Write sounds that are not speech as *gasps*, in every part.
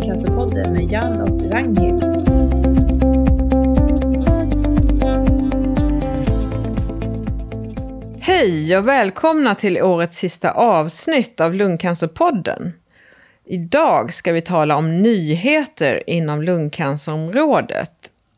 Lungcancerpodden med Jan och Ragnhild. Hej och välkomna till årets sista avsnitt av Lungcancerpodden. Idag ska vi tala om nyheter inom lungcancerområdet.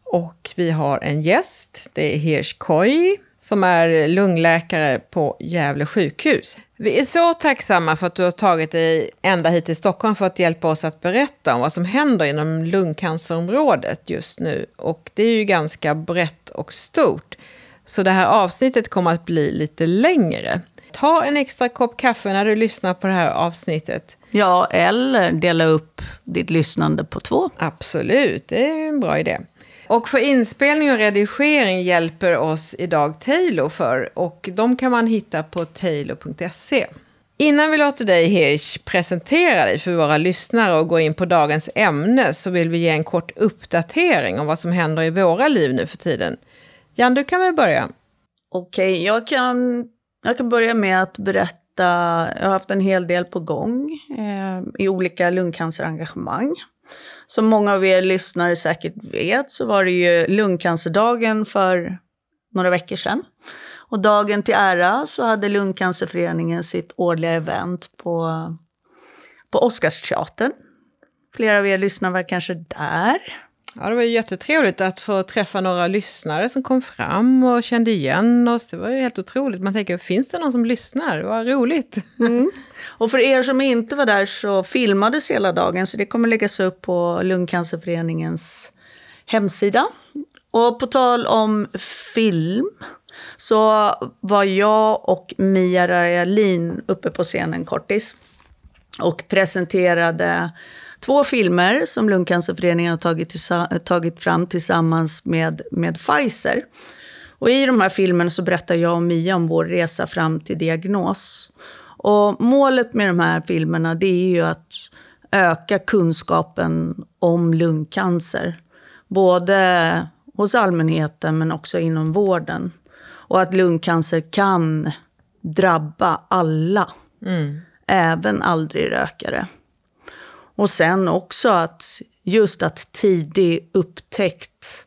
Och vi har en gäst, det är Hirsch Koi, som är lungläkare på Gävle sjukhus. Vi är så tacksamma för att du har tagit dig ända hit till Stockholm för att hjälpa oss att berätta om vad som händer inom lungcancerområdet just nu. Och det är ju ganska brett och stort. Så det här avsnittet kommer att bli lite längre. Ta en extra kopp kaffe när du lyssnar på det här avsnittet. Ja, eller dela upp ditt lyssnande på två. Absolut, det är en bra idé. Och för inspelning och redigering hjälper oss idag Taylor för och de kan man hitta på taylor.se. Innan vi låter dig Hirsch presentera dig för våra lyssnare och gå in på dagens ämne så vill vi ge en kort uppdatering om vad som händer i våra liv nu för tiden. Jan, du kan väl börja? Okej, okay, jag, kan, jag kan börja med att berätta. Jag har haft en hel del på gång eh, i olika lungcancerengagemang. Som många av er lyssnare säkert vet så var det ju lungcancerdagen för några veckor sedan. Och dagen till ära så hade Lungcancerföreningen sitt årliga event på, på Oscarsteatern. Flera av er lyssnare var kanske där. Ja, det var jättetrevligt att få träffa några lyssnare som kom fram och kände igen oss. Det var ju helt otroligt. Man tänker, finns det någon som lyssnar? Vad roligt! Mm. *laughs* Och för er som inte var där så filmades hela dagen, så det kommer läggas upp på Lungcancerföreningens hemsida. Och på tal om film så var jag och Mia Rajalin uppe på scenen kortis och presenterade två filmer som Lungcancerföreningen har tagit, tagit fram tillsammans med, med Pfizer. Och I de här filmerna så berättar jag och Mia om vår resa fram till diagnos. Och målet med de här filmerna det är ju att öka kunskapen om lungcancer. Både hos allmänheten men också inom vården. Och att lungcancer kan drabba alla. Mm. Även aldrig rökare. Och sen också att just att tidig upptäckt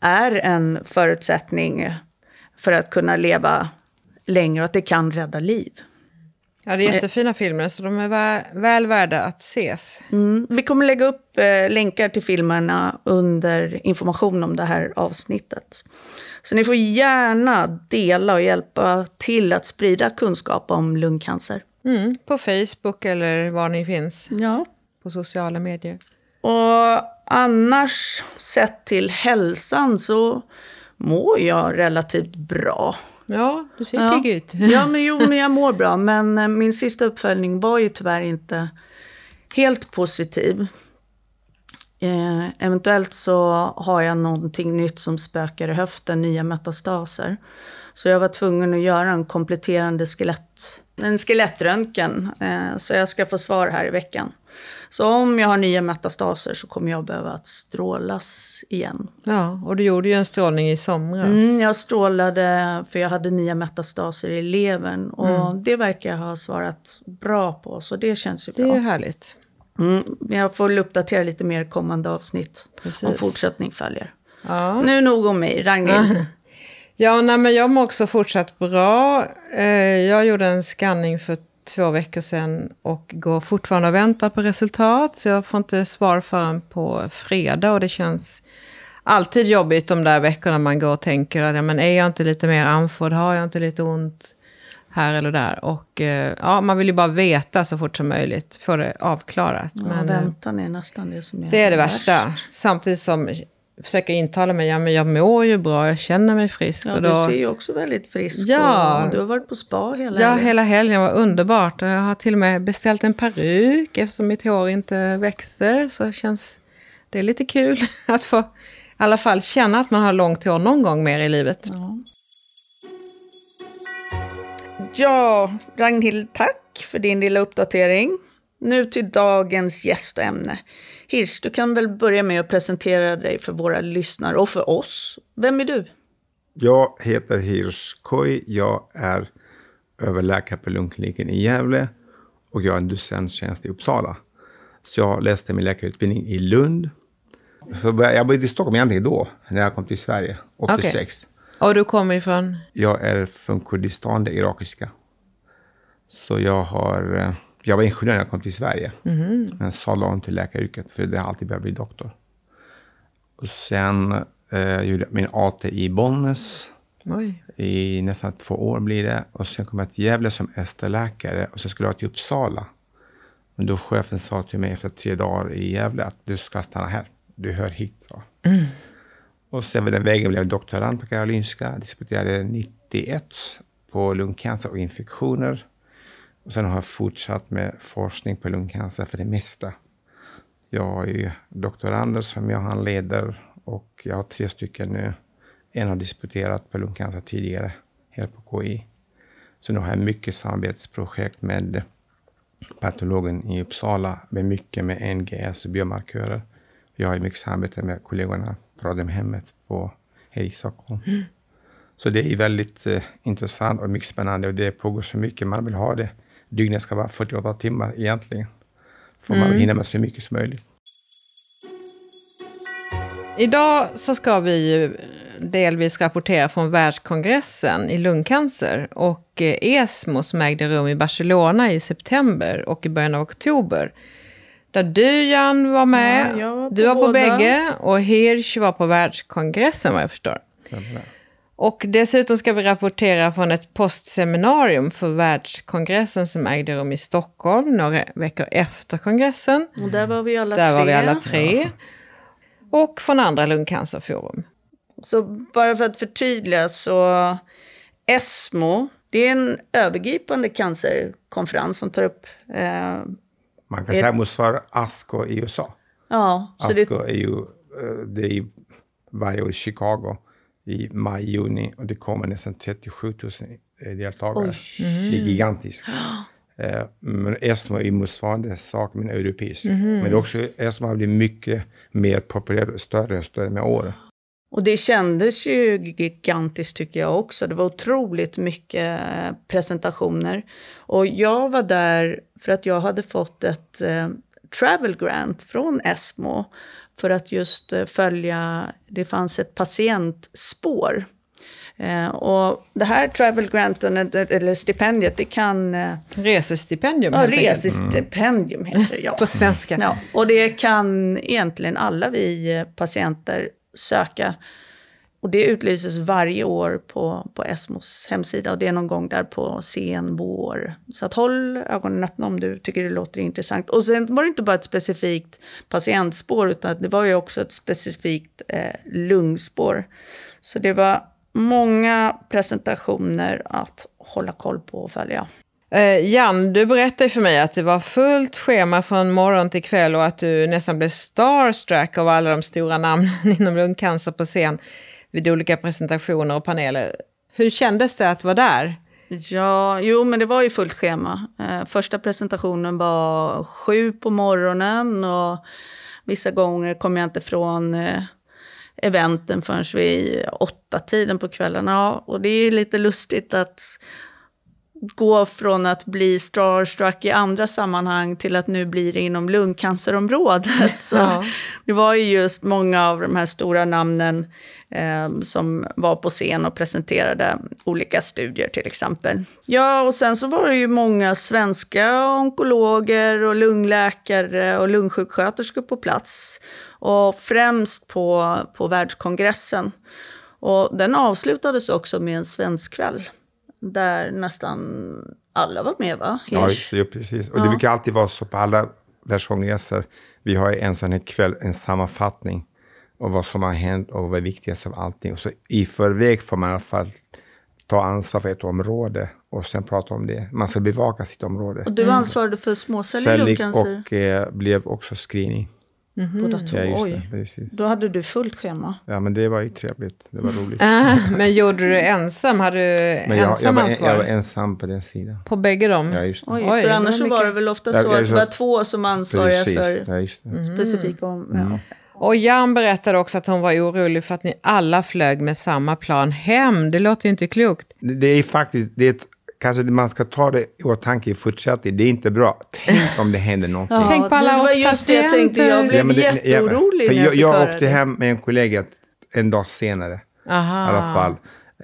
är en förutsättning för att kunna leva länge och att det kan rädda liv. Ja, det är jättefina filmer, så de är väl, väl värda att ses. Mm. Vi kommer lägga upp eh, länkar till filmerna under information om det här avsnittet. Så ni får gärna dela och hjälpa till att sprida kunskap om lungcancer. Mm, på Facebook eller var ni finns. Ja på sociala medier? Och annars, sett till hälsan, så mår jag relativt bra. Ja, du ser ja. pigg ut. *laughs* Ja, men, jo, men jag mår bra. Men eh, min sista uppföljning var ju tyvärr inte helt positiv. Eh, eventuellt så har jag någonting nytt som spökar i höften, nya metastaser. Så jag var tvungen att göra en kompletterande skelett, en skelettröntgen. Eh, så jag ska få svar här i veckan. Så om jag har nya metastaser så kommer jag behöva att strålas igen. Ja, och du gjorde ju en strålning i somras. Mm, jag strålade för jag hade nya metastaser i levern. Och mm. det verkar jag ha svarat bra på, så det känns ju bra. Det är härligt. Mm, jag får uppdatera lite mer kommande avsnitt Precis. om fortsättning följer. Ja. Nu nog om mig, Ragnhild. *laughs* ja, nej, men jag mår också fortsatt bra. Eh, jag gjorde en scanning för två veckor sedan och går fortfarande och väntar på resultat. Så jag får inte svar förrän på fredag och det känns alltid jobbigt de där veckorna man går och tänker att ja, men är jag inte lite mer andfådd, har jag inte lite ont här eller där. Och eh, ja, man vill ju bara veta så fort som möjligt, få det avklarat. Ja, men, eh, väntan är nästan det som är Det är det värsta. Samtidigt som försöker intala mig, ja men jag mår ju bra, jag känner mig frisk. Ja, och då, du ser ju också väldigt frisk ja, och du har varit på spa hela helgen. Ja, hela helgen var underbart. Jag har till och med beställt en peruk eftersom mitt hår inte växer. Så känns det är lite kul *laughs* att få i alla fall känna att man har långt hår någon gång mer i livet. Ja, ja Ragnhild, tack för din lilla uppdatering. Nu till dagens gästämne. Hirsch, du kan väl börja med att presentera dig för våra lyssnare och för oss. Vem är du? Jag heter Hirsch Koi. Jag är överläkare på lungkliniken i Gävle och jag har en docenttjänst i Uppsala. Så jag läste min läkarutbildning i Lund. Så jag bodde i Stockholm egentligen då, när jag kom till Sverige, 86. Och du kommer ifrån? Jag är från Kurdistan, det irakiska. Så jag har... Jag var ingenjör när jag kom till Sverige. Men sadlade om till läkaryrket, för det har alltid velat bli doktor. Och sen eh, gjorde jag min AT i Bollnäs Oj. i nästan två år blir det. Och sen kom jag till Gävle som ST-läkare och så skulle jag till Uppsala. Men då chefen sa till mig efter tre dagar i Gävle att du ska stanna här. Du hör hit. Så. Och sen var den vägen blev jag doktorand på Karolinska. Disputerade 91 på lungcancer och infektioner. Och sen har jag fortsatt med forskning på lungcancer för det mesta. Jag har ju doktorander som jag handleder och jag har tre stycken nu. En har disputerat på lungcancer tidigare, här på KI. Så nu har jag mycket samarbetsprojekt med patologen i Uppsala, med mycket med NGS och biomarkörer. Jag har mycket samarbete med kollegorna på Radiumhemmet på, här i Stockholm. Så det är väldigt eh, intressant och mycket spännande och det pågår så mycket. Man vill ha det. Dygnet ska vara 48 timmar egentligen. Får man hinna med så mycket som möjligt. Idag så ska vi ju delvis rapportera från världskongressen i lungcancer och eh, ESMO som ägde rum i Barcelona i september och i början av oktober. Där du Jan var med, Ja, jag var på du var på båda. bägge och Hirsch var på världskongressen vad jag förstår. Och dessutom ska vi rapportera från ett postseminarium för världskongressen som ägde rum i Stockholm några veckor efter kongressen. Och där var vi alla Där tre. var vi alla tre. Och från andra lungcancerforum. Så bara för att förtydliga så ESMO, det är en övergripande cancerkonferens som tar upp, eh, Man kan säga motsvarar ASCO i USA. ja, så det, ASCO är ju eh, det är varje år i Chicago i maj, juni och det kommer nästan 37 000 eh, deltagare. Det är gigantiskt. Eh, Men ESMO är motsvarande sak men europeisk. Men det är också, ESMO har blivit mycket mer populär och större och större med åren. och det kändes ju gigantiskt tycker jag också. Det var otroligt mycket eh, presentationer. Och jag var där för att jag hade fått ett eh, travel grant från ESMO för att just eh, följa, det fanns ett patientspår. Eh, och det här travel granten, eller eller stipendiet, det kan... Eh, Resestipendium ja, resestipendium heter det, ja. På svenska. Ja, och det kan egentligen alla vi eh, patienter söka. Och det utlyses varje år på, på ESMOs hemsida och det är någon gång där på sen vår. Så att håll ögonen öppna om du tycker det låter intressant. Och sen var det inte bara ett specifikt patientspår utan det var ju också ett specifikt eh, lungspår. Så det var många presentationer att hålla koll på och följa. Eh, Jan, du berättade för mig att det var fullt schema från morgon till kväll och att du nästan blev starstruck av alla de stora namnen *laughs* inom lungcancer på scen vid olika presentationer och paneler. Hur kändes det att vara där? Ja, jo men det var ju fullt schema. Eh, första presentationen var sju på morgonen och vissa gånger kom jag inte från eh, eventen förrän vid åtta tiden på kvällen. Ja, och det är lite lustigt att gå från att bli starstruck i andra sammanhang till att nu bli det inom lungcancerområdet. *laughs* Så Ja. Det var ju just många av de här stora namnen eh, som var på scen och presenterade olika studier till exempel. Ja, och sen så var det ju många svenska onkologer och lungläkare och lungsjuksköterskor på plats. Och främst på, på världskongressen. Och den avslutades också med en svensk kväll där nästan alla var med va? Ja, ja, precis. Och det brukar alltid vara så på alla världskongresser. Vi har en sån här kväll, en sammanfattning av vad som har hänt och vad är viktigast av allting. Och så i förväg får man i alla fall ta ansvar för ett område och sen prata om det. Man ska bevaka sitt område. Och du ansvarade för småcellig Cellig lungcancer och eh, blev också screening. Båda två. Ja, Oj, det, då hade du fullt schema. Ja, men det var ju trevligt. Det var roligt. *laughs* Ah, men gjorde du ensam? Hade du Men jag, jag, ensam var, ansvar? jag var ensam på den sidan. På bägge dem? Ja, just det. Oj, Oj, för det annars var så var mycket. det väl ofta så att det var två som ansvariga Precis. för Ja, just det. specifika om... Ja. Och Jan berättade också att hon var orolig för att ni alla flög med samma plan hem. Det låter ju inte klokt. Det det är faktiskt det är ett kanske man ska ta det i åtanke i fortsättningen. Det är inte bra. Tänk om det händer *laughs* någonting. Ja, Tänk på alla det oss just det jag tänkte. Jag blev Ja, men det- ja, jätteorolig för när jag, fick jag höra åkte det. hem med en kollega en dag senare. Aha. I alla fall.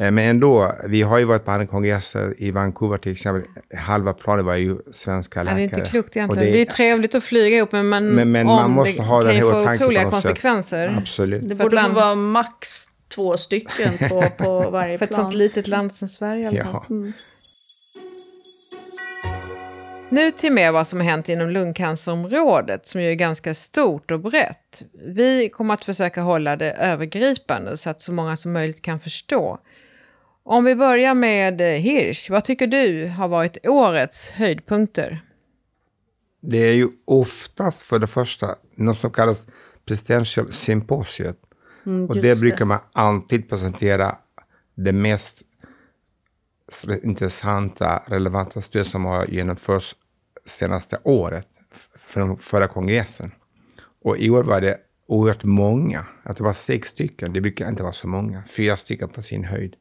Eh, Men ändå, vi har ju varit på andra kongresser i Vancouver till exempel. Halva planen var ju svenska Ja, läkare. det är inte klokt egentligen. Det, är trevligt att flyga ihop, men, man, Men- men om man måste det ha kan den ju här få otroliga sätt. konsekvenser. Absolut. Det borde få land- vara max två stycken på, på *laughs* varje För ett plan. sånt litet land som Sverige i alla fall. Ja. Nu till mer vad som har hänt inom lungcancerområdet som ju är ganska stort och brett. Vi kommer att försöka hålla det övergripande så att så många som möjligt kan förstå. Om vi börjar med eh, Hirsch, vad tycker du har varit årets höjdpunkter? Det är ju oftast för det första något som kallas presidential symposiet. och det Mm, just brukar man alltid presentera det mest intressanta, relevanta studier som har genomförts senaste året från förra kongressen. Och i år var det oerhört många. Att det var sex stycken. Det brukar inte vara så många. Fyra stycken på sin höjd.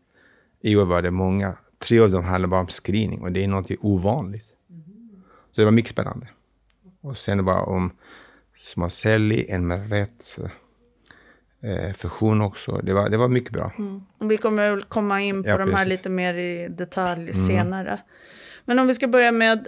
I år var det många. Tre av dem handlade bara om screening och det är något ovanligt. Så det var mycket spännande. Och sen var om små celler, en med rätt fusion också. Det var, det var mycket bra. Och Vi kommer komma in på Ja, de här precis. Mm. lite mer i detalj senare. Men om vi ska börja med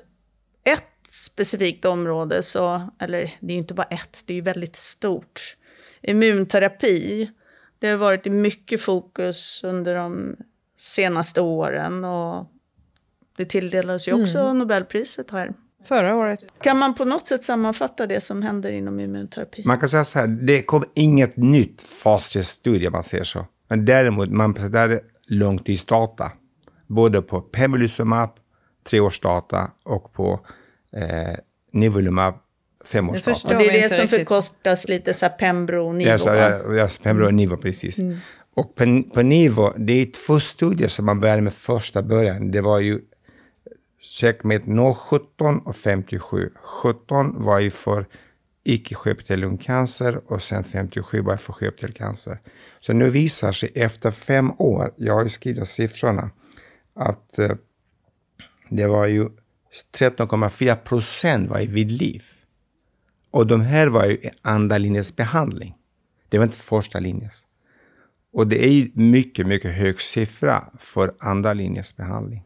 ett specifikt område, så, eller det är ju inte bara ett, det är ju väldigt stort. Immunterapi, det har varit i mycket fokus under de senaste åren och det tilldelas ju också Mm. Nobelpriset här. Förra året. Kan man på något sätt sammanfatta det som händer inom immunterapi? Man kan säga så här, det kom inget nytt fas 3-studie om man säger så. Men däremot, man presenterade långtidsdata. Både på pembrolizumab, treårsdata, och på eh, nivolumab, femårsdata. förstår Och det är det som riktigt. förkortas lite så här Pembro-nivå. Ja, så, va? ja, ja, Pembro och Nivo, precis. Och på, på Nivo, det är två studier som man började med första början. Det var ju checkmate 017 och 57. 17 var ju för icke sköptel lungcancer och sen 57 var för sköptelcancer. Så nu visar sig efter fem år, jag har ju skrivit siffrorna, att eh, det var ju 13,4 procent var vid liv. Och de här var ju andra linjens behandling. Det var inte första linjens. Och det är ju mycket, mycket hög siffra för andra linjens behandling.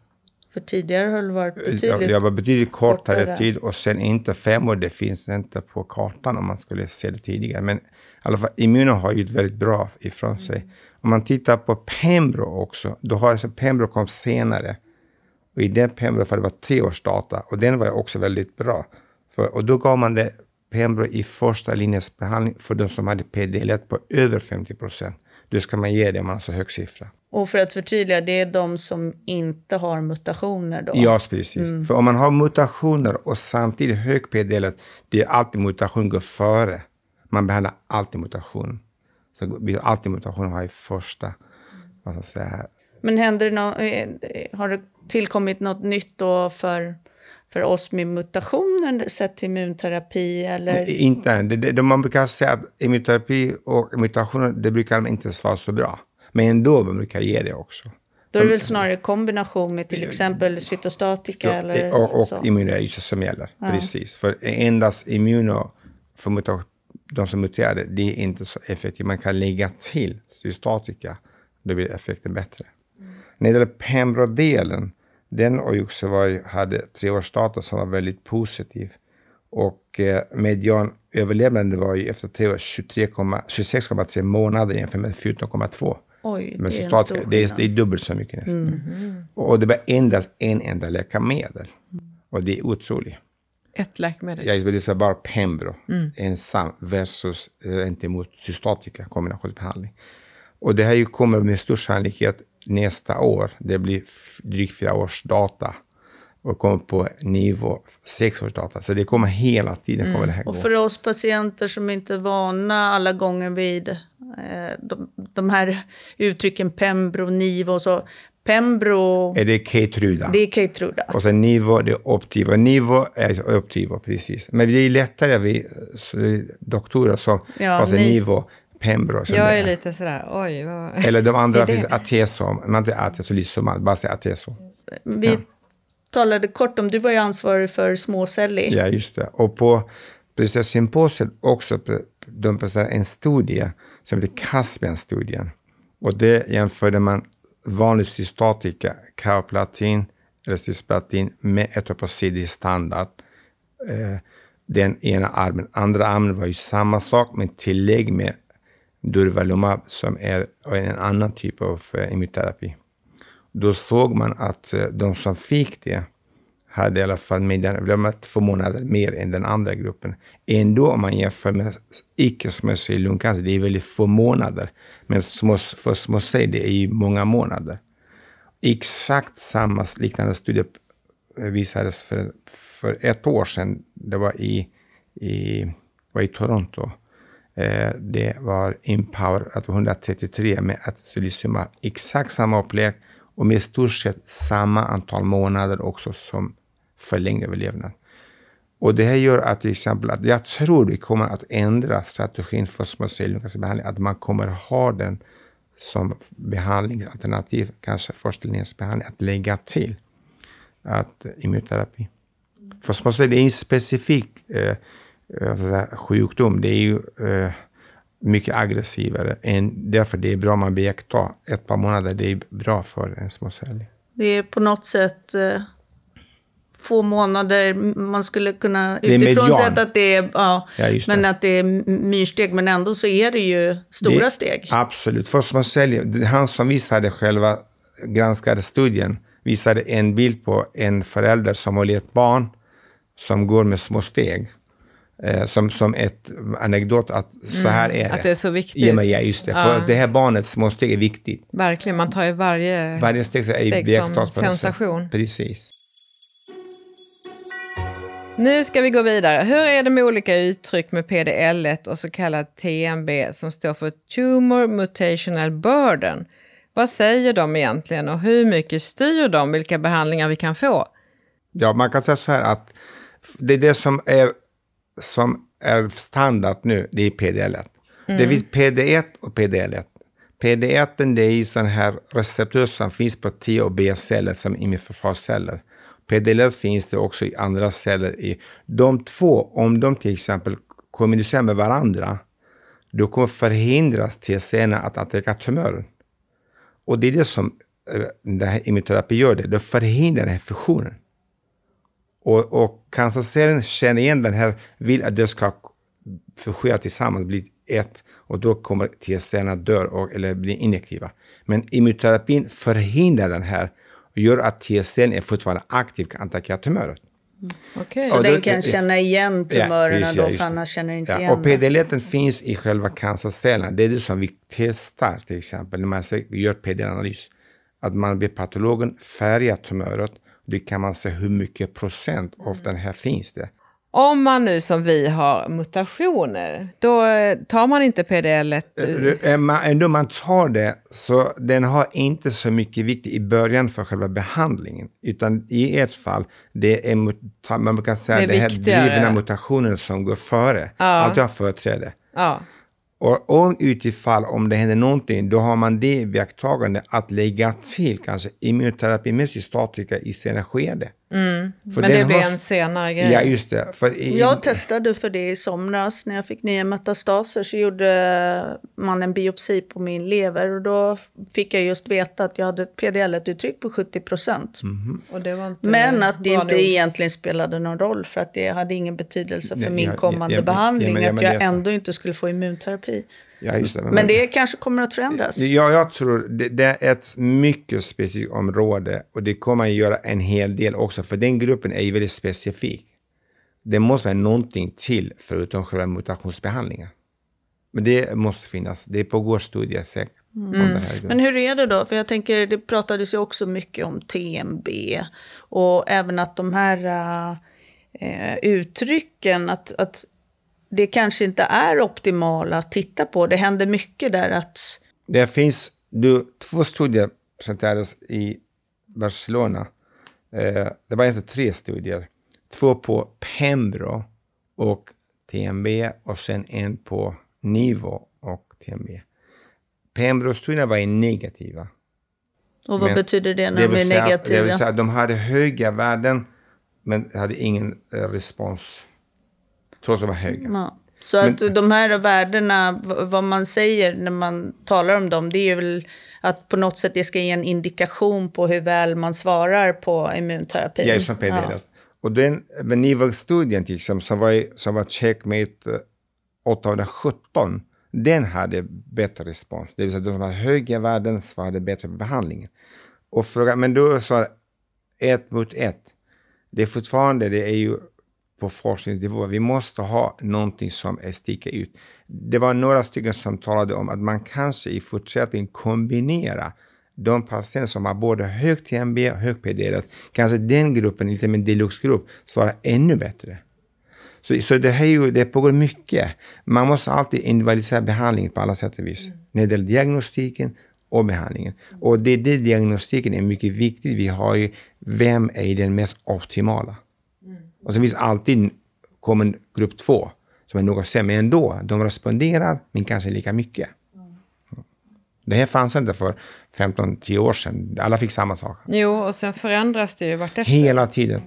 För tidigare har det varit betydligt... Jag, jag var betydligt kortare, kortare. tid och sen inte fem år, det finns inte på kartan om man skulle se det tidigare. Men i alla fall, Immuno har ett väldigt bra ifrån sig. Om man tittar på Pembro också, då har alltså Pembro kom senare. Och i den Pembro, för det var tre års data, och den var också väldigt bra. För, och då gav man det Pembro i första linjens behandling för de som hade PDL1 på över 50 procent. Då ska man ge det om man har så hög siffra. Och för att förtydliga, det är de som inte har mutationer då? Ja, precis. För om man har mutationer och samtidigt hög PDL, det är alltid mutation går före. Man behandlar alltid mutation. Så alltid mutation har i första, vad ska jag säga, Men händer det nå- eh, har det tillkommit något nytt då för, för oss med mutationer sett till immunterapi? Eller? inte än. Det, det, det, man brukar säga att immunoterapi och mutationer, det brukar inte vara så bra. Men ändå man brukar ge det också. Då är det väl snarare kombination med till exempel cytostatika eller och och så? immunologi som gäller. Precis. För endast immuno, för de som muterade, det är inte så effektivt. Man kan lägga till cystatika, då blir effekten bättre. När det gäller Pembro-delen, den och var, hade treårsdata som var väldigt positiv. Och eh, median överlevnad var ju efter tre år 23,- 26,3 månader jämfört med 14,2. Oj, Men det är en stor det, är, det är dubbelt så mycket nästan. Och, och det var endast en enda läkemedel. Och det är otroligt. Ett läkemedel. Ja, det är bara Pembro ensam versus eh, inte mot cystatika kombinationsbehandling. Och det här kommer med stor sannolikhet nästa år. Det blir drygt fyra års data och kommer på nivå sex års data. Så det kommer hela tiden kommer det här gå. Och för oss patienter som inte är vana alla gånger vid eh, de, de här uttrycken Pembro, Nivo och så. Pembro, Är det Keytruda? det är Keytruda. Och sen Nivo, det är Optivo. Nivo är Optivo, precis. Men det är lättare, vi är doktorer som Ja, pratar ni- Nivo, Pembro. som Jag det är lite sådär, oj, vad... Eller de andra *laughs* är finns Ateso, man inte Ateso, Lisomab, bara säger Ateso. Vi Ja talade kort om, du var ju ansvarig för småcellig. Ja, just det. Och på Prinsessymposiet, också, de presenterade en studie som heter Caspian-studien. Och det jämförde man vanlig cystatika, kaoplatin eller cisplatin med etoposide standard. Eh, den ena armen. Andra armen var ju samma sak, men tillägg med durvalumab som är en annan typ av eh, immunterapi. Då såg man att eh, de som fick det hade i alla fall med två månader mer än den andra gruppen. Ändå om man jämför med icke-smutsig lungcancer, alltså, det är väldigt få månader. Men för smutsig, det är ju många månader. Exakt samma liknande studie visades för, för ett år sedan. Det var i, i, var i Toronto. Eh, det var Empower, alltså, 133 med atezolizumab. Exakt samma upplägg och med i stort sett samma antal månader också som förlängd överlevnad. Och det här gör att till exempel att jag tror vi kommer att ändra strategin för småcellslungcancerbehandling, att man kommer ha den som behandlingsalternativ, kanske första att lägga till att immunterapi. För småcell är en specifik eh, eh säga, sjukdom. Det är ju eh, mycket aggressivare. Än, därför det är bra man beaktar ett par månader. Det är bra för en småcellig. Det är på något sätt eh, få månader. Man skulle kunna utifrån sett att det är, ja, ja men det. att det är myrsteg. Men ändå så är det ju stora det, steg. Absolut. För småcellig, han som visade själva granskade studien visade en bild på en förälder som har ett barn som går med små steg som, som ett anekdot att så här mm, är det. Att det är så viktigt. Ja, men ja just det. Ja. För det här barnets små steg är viktigt. Verkligen, man tar ju varje, varje steg, steg som sensation. Precis. Nu ska vi gå vidare. Hur är det med olika uttryck med PDL1 och så kallad TMB som står för Tumor Mutational Burden? Vad säger de egentligen och hur mycket styr de vilka behandlingar vi kan få? Ja, man kan säga så här att det är det som är som är standard nu, det är PDL1. Mm. Det finns PD1 och PDL1. PD1 det är sån här receptorer som finns på T och B-celler som immunförsvarsceller. PDL1 finns det också i andra celler. I. De två, om de till exempel kommunicerar med varandra, då kommer förhindras TCN att attackera tumören. Och det är det som eh, den här immunterapi gör, det, det förhindrar den här fusionen. Och, och cancercellen känner igen den här, vill att det ska förskjuta tillsammans, bli ett och då kommer T-cellerna dö och, eller bli inaktiva. Men immunoterapin förhindrar den här och gör att T-cellen är fortfarande aktiv kan attackera tumörer. Mm. Okay. Så och den kan känna igen tumörerna ja, precis, då, för annars känner inte ja, igen Och PDL finns i själva cancercellerna. Det är det som vi testar till exempel när man gör PDL-analys. Att man ber patologen färga tumöret det kan man se hur mycket procent av den här finns det. Om man nu som vi har mutationer, då tar man inte PDL1? Ändå man tar det, så den har inte så mycket vikt i början för själva behandlingen. Utan i ett fall, det är, man brukar säga det, det här drivna mutationen som går före. Ja. Allt jag företräder. Ja. Och om utifall om det händer någonting, då har man det beaktagande att lägga till kanske immunterapimässig med i senare skede. Mm. Men det blir har... en senare grej. Ja, just det. För i... Jag testade för det i somras. När jag fick nya metastaser så gjorde man en biopsi på min lever. Och då fick jag just veta att jag hade ett PDL-uttryck på 70 procent. Mm. Men att det inte nog. egentligen spelade någon roll. För att det hade ingen betydelse för ja, min kommande ja, ja, behandling. att jag ändå inte skulle få immunterapi. Ja, just det. Men, men det kanske kommer att förändras? Ja, jag tror det, det är ett mycket specifikt område och det kommer att göra en hel del också, för den gruppen är ju väldigt specifik. Det måste vara någonting till förutom själva mutationsbehandlingen. Men det måste finnas. Det pågår studier säkert. Mm. Men hur är det då? För jag tänker, det pratades ju också mycket om TMB och även att de här uh, uttrycken, att, att det kanske inte är optimala att titta på. Det händer mycket där att... Det finns du, två studier presenterades i Barcelona. Eh, det var inte tre studier. Två på Pembro och TMB och sen en på Nivo och TMB. Pembro-studierna var negativa. Och vad Men betyder det när det de är säga att- Det negativa? vill säga att de hade höga värden, men hade ingen eh, respons. Trots att de var höga. Ja. Så att de här värdena, vad man säger när man talar om dem, det är väl att på något sätt det ska ge en indikation på hur väl man svarar på immunterapi. Är som PDL. Och den Beniver-studien till exempel, som var, som var checkmate eh, 817, den hade bättre respons. Det vill säga de som hade höga värden svarade bättre på behandlingen. Och men då sa ett mot ett. Det är fortfarande, det är ju på forskningsnivå. Vi måste ha någonting som sticker ut. Det var några stycken som talade om att man kanske i fortsättningen kombinera de patienter som har både hög TMB och hög PDL, kanske den gruppen, med deluxe-grupp, svarar ännu bättre. Så, så det, här är ju, det pågår mycket. Man måste alltid individualisera behandlingen på alla sätt och vis. När det gäller diagnostiken och behandlingen. Och det, det diagnostiken är mycket viktigt. Vi har ju, vem är den mest optimala? Och så finns alltid kommer grupp två som är något sämre. Ändå, de responderar, men kanske lika mycket. Det här fanns inte för 15-10 år sedan. Alla fick samma sak. Jo, och sen förändras det ju vartefter. Hela tiden.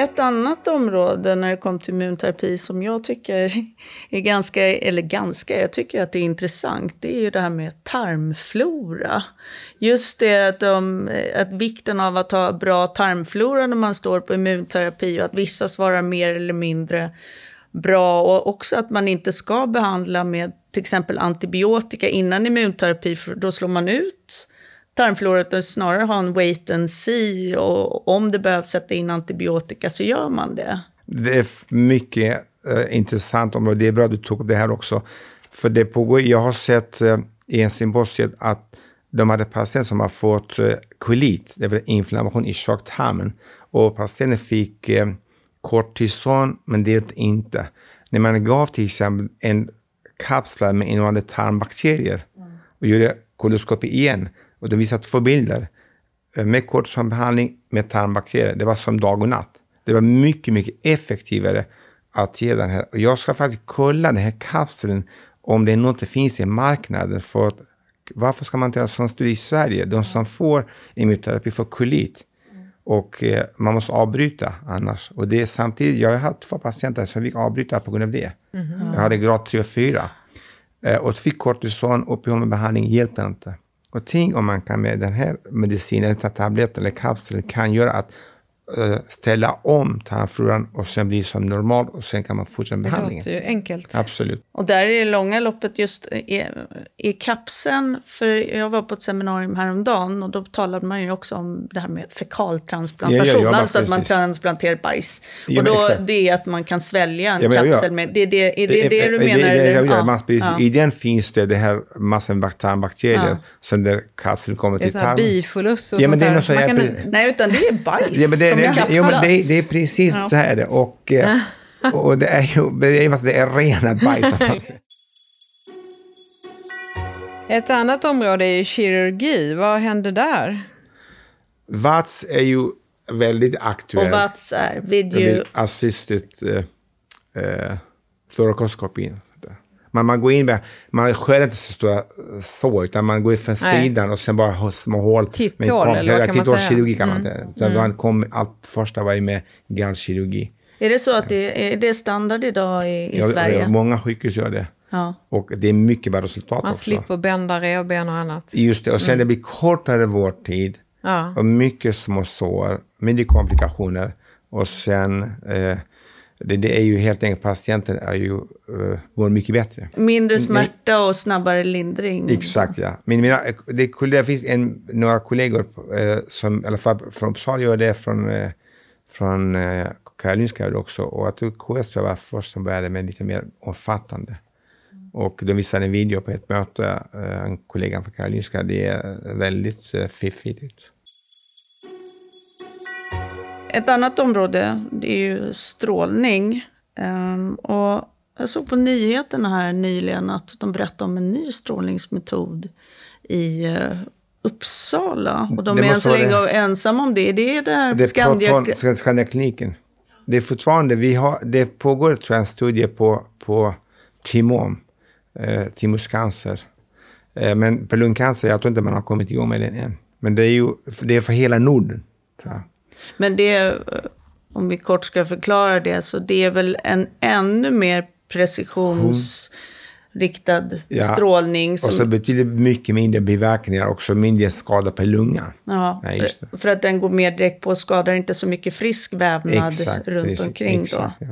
Ett annat område när det kom till immunterapi som jag tycker *laughs* är ganska, eller ganska, jag tycker att det är intressant, det är ju det här med tarmflora. Just det att, de, att vikten av att ha bra tarmflora när man står på immunterapi och att vissa svarar mer eller mindre bra och också att man inte ska behandla med till exempel antibiotika innan immunterapi, för då slår man ut tarmflora utan snarare ha en wait and see och om det behövs sätta in antibiotika så gör man det. Det är mycket eh, intressant område. Det är bra att du tog upp det här också. För det pågår, jag har sett eh, i en symposium att de hade patienter som har fått eh, kolit, det vill säga inflammation i tjocktarmen. Och patienten fick eh, kortison, men det hjälpte inte. När man gav till exempel en kapslar med innehållande tarmbakterier och gjorde koloskopi igen, och de visade två bilder eh, med kortisonbehandling med tarmbakterier. Det var som dag och natt. Det var mycket, mycket effektivare att ge den här. Och jag ska faktiskt kolla den här kapseln om det är något det finns i marknaden. För att, varför ska man inte göra sån studie i Sverige? De som får immunterapi får kolit. Och eh, man måste avbryta annars. Och det är samtidigt, jag har haft två patienter som fick avbryta på grund av det. Jag hade grad 3 och 4. Eh, och fick kortison, uppehållande behandling, hjälpte inte. Och tänk om man kan med den här medicinen, tabletten eller kapsel, kan göra att ställa om tarmfloran och sen blir som normalt och sen kan man fortsätta Det behandlingen. låter ju enkelt. Absolut. Och där är det långa loppet just i, i kapseln, för jag var på ett seminarium häromdagen och då talade man ju också om det här med fekaltransplantation, Ja, alltså att man transplanterar bajs. Ja, och då, exakt. det är att man kan svälja en Ja, kapsel med, det, det, är det det du Eh, menar? Det, det, jag gör, Ja, precis. I den finns det, det här med tarmbakterier Ja. som där kapseln kommer Det är till så här tarmen. bifulus och Ja, sånt det är där. kan, Nej, utan det är bajs Ja, men det, det, jo, men det, det är precis så här det. Och, eh, och det är ju det är, det är renat *laughs* bajs. ett annat område är kirurgi. Vad händer där? VATS är ju väldigt Och aktuellt. VATS är video... Vid assisted eh, eh, thorakoskopi. Man, man går in med, man skär inte så stora så, utan man går in från Nej. sidan och sen bara har små hål. Titthål, eller vad kan man titthålskirurgi säga? kan Mm. man säga. Utan man kom, allt första var ju med gallkirurgi. Är det så att det är, det standard idag i, i Ja, Sverige? Många sjukhus gör det. Ja. Och det är mycket bra resultat Man också. slipper bända revben och annat. Just det, och sen det blir kortare vårdtid Ja. och mycket små sår, mindre komplikationer och sen eh, det, det är ju helt enkelt patienten är ju eh, mår mycket bättre. Mindre smärta och snabbare lindring. Exakt ja. Men mina, det, det finns en, några kollegor eh, som i alla fall från Uppsala gör det, från, eh, från eh, Karolinska gör det också och jag tror KS tror jag var först som började med lite mer omfattande. Och de visade en video på ett möte, eh, en kollega från Karolinska, det är väldigt eh, fiffigt ut. Ett annat område det är ju strålning. Ehm, och jag såg på nyheterna här nyligen att de berättade om en ny strålningsmetod i eh, Uppsala. Och de Det är än så länge ensamma om det. Det är det här Det Skandia... Skandiakliniken. Det är fortfarande, vi har, det pågår tror jag, en studie på, på timom, eh, thymuscancer. Eh, Men på lungcancer, jag tror inte man har kommit igång med den än. Men det är ju det är för hela Norden. Tror jag. Men det, om vi kort ska förklara det, så det är väl en ännu mer precisionsriktad Ja. strålning. Och Som, så betydligt mycket mindre biverkningar, också mindre skada på lungan. ja, Ja, just det. för att den går mer direkt på och skadar inte så mycket frisk vävnad Exakt. runt precis, omkring. exakt, ja.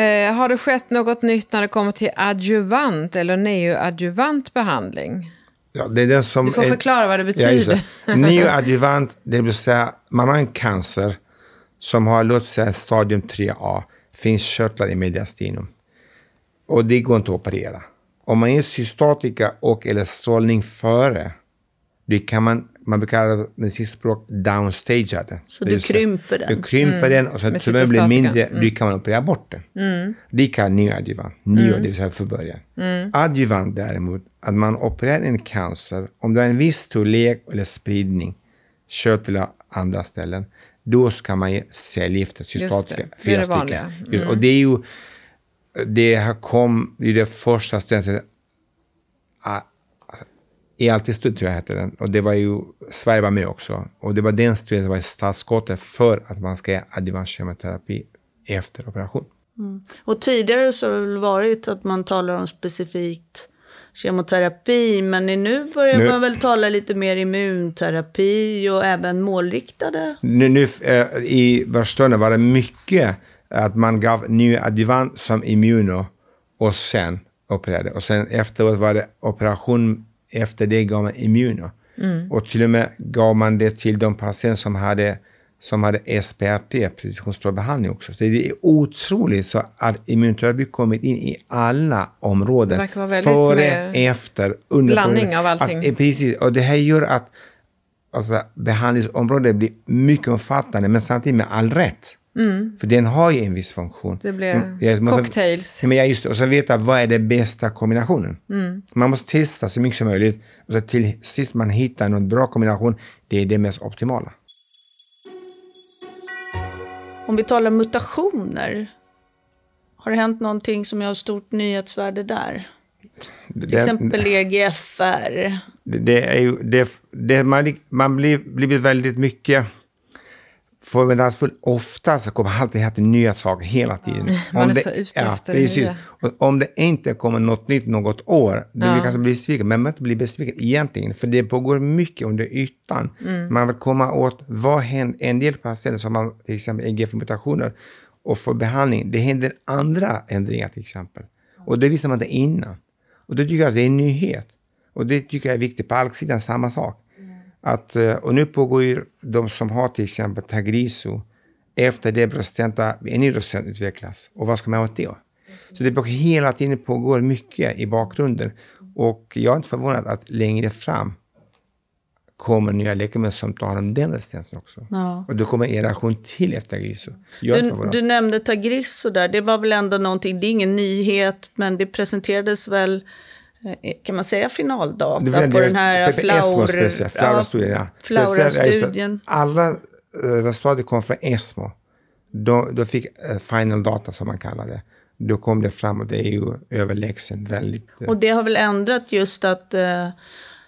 Eh, har det skett något nytt när det kommer till adjuvant eller neoadjuvant behandling? Ja, det är det som Du får förklara vad det Ja, betyder. det. *laughs* Neoadjuvant, det vill säga man har en cancer som har, låt säga stadium 3A, finns körtlar i mediastinum. Och det går inte att operera. Om man ger cystatika och eller strålning före, det kan man, man brukar kalla det på medicinskt språk downstagea den. Så Det du krymper den. Du krymper den och så Med tumören blir mindre, då kan man operera bort den. Det kan neoadjuvant, neo, det vill säga för början. Adjuvant däremot, att man opererar en cancer, om du har en viss storlek eller spridning, kött eller andra ställen, då ska man ge cellgifter, cystatika, det. Det fyra det stycken. vanliga. Just- Och det är ju, det här kom, det är det första stället, i alltid stud tror jag hette den. Och det var ju, Sverige var med också. Och det var den studien som var startskottet för att man ska ge adjuvant kemoterapi efter operation. Och tidigare så har det väl varit att man talar om specifikt kemoterapi, men nu börjar Nu- man väl tala lite mer immunterapi och även målriktade. Nu, nu eh, i Barcelona var det mycket att man gav ny adjuvant som immuno och sen opererade. Och sen efteråt var det operation, efter det gav man immuno. Och till och med gav man det till de patienter som hade som hade SPRT, precisionsstrålbehandling också. Så det är otroligt så att immunterapi kommit in i alla områden. Före, efter, under. blandning av allting. Att, eh, precis, och det här gör att alltså, behandlingsområdet blir mycket omfattande, men samtidigt med all rätt. För den har ju en viss funktion. Mm. Det blir Mm, jag måste- cocktails. Men jag just. Och så veta vad är den bästa kombinationen. Mm. Man måste testa så mycket som möjligt. Och så till sist man hittar någon bra kombination, det är det mest optimala. Om vi talar mutationer, har det hänt någonting som är av stort nyhetsvärde där? Till Det- exempel E EGFR. Det, det är ju, det, det, man, man blir, blivit väldigt mycket förväntansfull. Ofta så kommer alltid till nya saker hela tiden. man Om är det, så ute efter det precis. nya. Och om det inte kommer något nytt något år, då Ja. blir kanske besviken. Men man inte blir besviken egentligen, för det pågår mycket under ytan. Mm. Man vill komma åt vad händer. En del patienter som har till exempel EGF-mutationer och får behandling, det händer andra ändringar till exempel. Och det visste man inte innan. Och det tycker jag det är en nyhet. Och det tycker jag är viktigt. På alksidan samma sak. Att, eh, och nu pågår de som har till exempel Tagrisso, efter det bröststenta, en ny röststent utvecklas. Och vad ska man göra åt det? Så det pågår hela tiden pågår mycket i bakgrunden. Och jag är inte förvånad att längre fram kommer nya läkemedel som tar hand om den resistensen också. Ja. Och då kommer en generation till efter Tagrisso. Inte Du, du nämnde Tagrisso där, det var väl ändå någonting, det är ingen nyhet, men det presenterades väl, kan man säga finaldata Det på den här Flaur... speciellt, Flaura-studien. Ja. Flaura-studien. Alla eh, resultat kom från ESMO. Då, då fick eh, final data, som man kallar det. Då kom det fram och det är ju överlägset väldigt... eh, Och det har väl ändrat just att eh,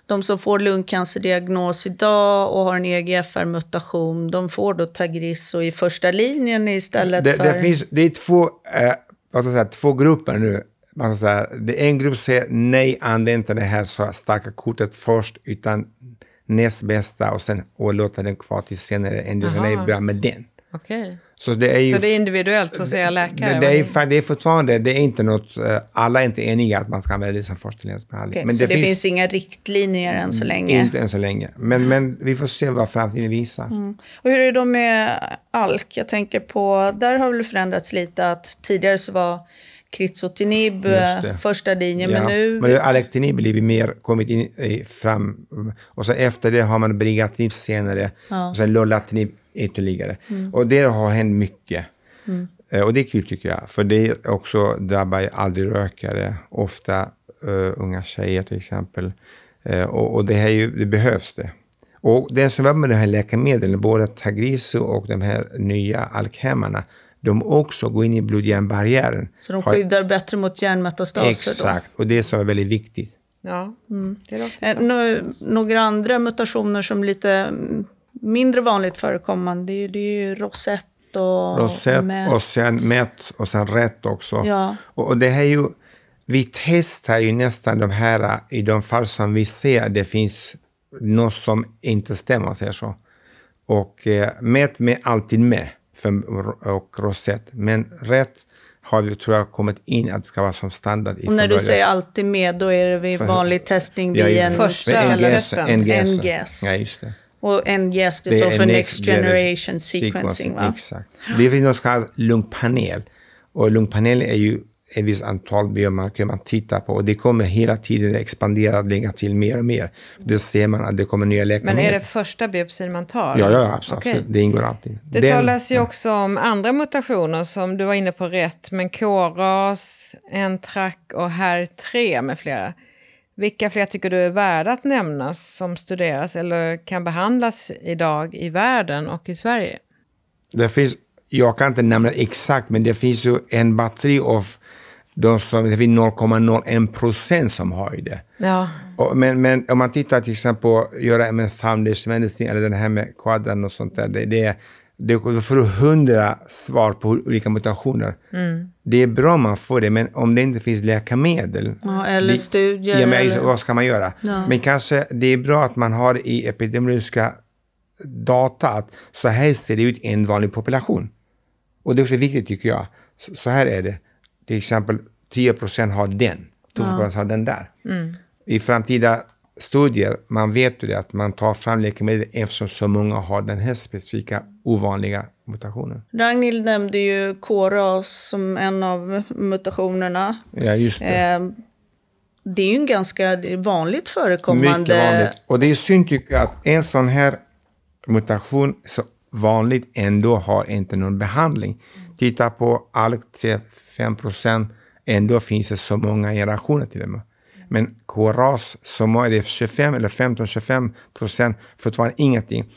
de som får lungcancerdiagnos idag och har en EGFR-mutation, de får då Tagrisso i första linjen istället det, för... det, finns, det är två, eh, vad ska jag säga, två grupper nu. Man ska säga, det är en grupp som säger nej, använd inte det här så starka kortet först, utan näst bästa och sen och låta den kvar till senare. En del säger nej, börja med den. Okej. Så det är ju... Så det är individuellt hos era läkare? Det, det, är, det är fortfarande, det är inte något, eh, alla är inte eniga att man ska använda det som förstalinjensbehandling. Okej, så det, finns... inga riktlinjer än så länge? inte än så länge. Men, men vi får se vad framtiden visar. Och hur är det då med ALK? Jag tänker på, där har väl förändrats lite att tidigare så var Det. första linjen, Ja, men nu... Men Alektinib blir mer kommit in fram. Och så efter det har man Brigatinib senare. Och sen Lolatinib ytterligare. Och det har hänt mycket. Eh, Och det är kul tycker jag. För det också drabbar aldrig rökare. Ofta eh, unga tjejer till exempel. Eh, och, och det, här är ju, det behövs det. Och den som jobbar med de här läkemedlen, både Tagrisso och de här nya alkhemmarna, de också går in i blod-hjärnbarriären. Så de Har- skyddar bättre mot hjärnmetastaser Exakt, och det är väldigt viktigt. Ja, det låter då? Eh, så. nå- några andra mutationer som är lite mm, mindre vanligt förekommande, det är ju, det är ju rosett och Rosett met. och sen mätt och sen rätt också. Ja. Och, och det här är ju, vi testar ju nästan de här i de fall som vi ser det finns något som inte stämmer, säger så. Och eh, mätt med alltid med och rosett. Men rätt har vi tror jag kommit in att det ska vara som standard. i Och när du säger alltid med, då är det vid vanlig testning vid ja. en Första NGS. NGS. NGS. Ja, just det. Och NGS, det, Det står för Next Generation Sequencing. Va? Exakt. Det finns något som kallas lungpanel. Och lungpanel är ju ett visst antal biomarker man tittar på. Och det kommer hela tiden expandera och lägga till mer och mer. Då ser man att det kommer nya Men läkemedel. är det första biopsin man tar? Ja, ja, absolut. Okej. Det ingår alltid. Det Den- talas ju också om andra mutationer som du var inne på rätt, men KRAS, NTRAC och HER3 med flera. Vilka fler tycker du är värda att nämnas som studeras eller kan behandlas idag i världen och i Sverige? Det finns, jag kan inte nämna exakt, men det finns ju en batteri av de som, det finns 0,01 procent som har det. Ja, Och, men, men om man tittar till exempel på att göra med foundation eller den här med kvadran och sånt där. Det, det, det, får du hundra svar på olika mutationer. Det är bra om man får det, men om det inte finns läkemedel. Ja, eller det- studier. Ja, men eller... vad ska man göra? Men kanske det är bra att man har i epidemiologiska data att så här ser det ut i en vanlig population. Och det är också viktigt tycker jag. Så, så här är det. Till exempel 10 procent har den, 2 procent har den där. I framtida studier, man vet ju det att man tar fram läkemedel eftersom så många har den här specifika ovanliga mutationen. Ragnhild nämnde ju KRAS som en av mutationerna. Ja, just det. Eh, det är ju en ganska vanligt förekommande... Mycket vanligt. Och det är synd tycker jag att en sån här mutation så vanligt ändå har inte någon behandling. Titta på ALK 3-5 procent, ändå finns det så många generationer till och med. Men KRAS, som är det 25 eller 15-25 procent, fortfarande ingenting.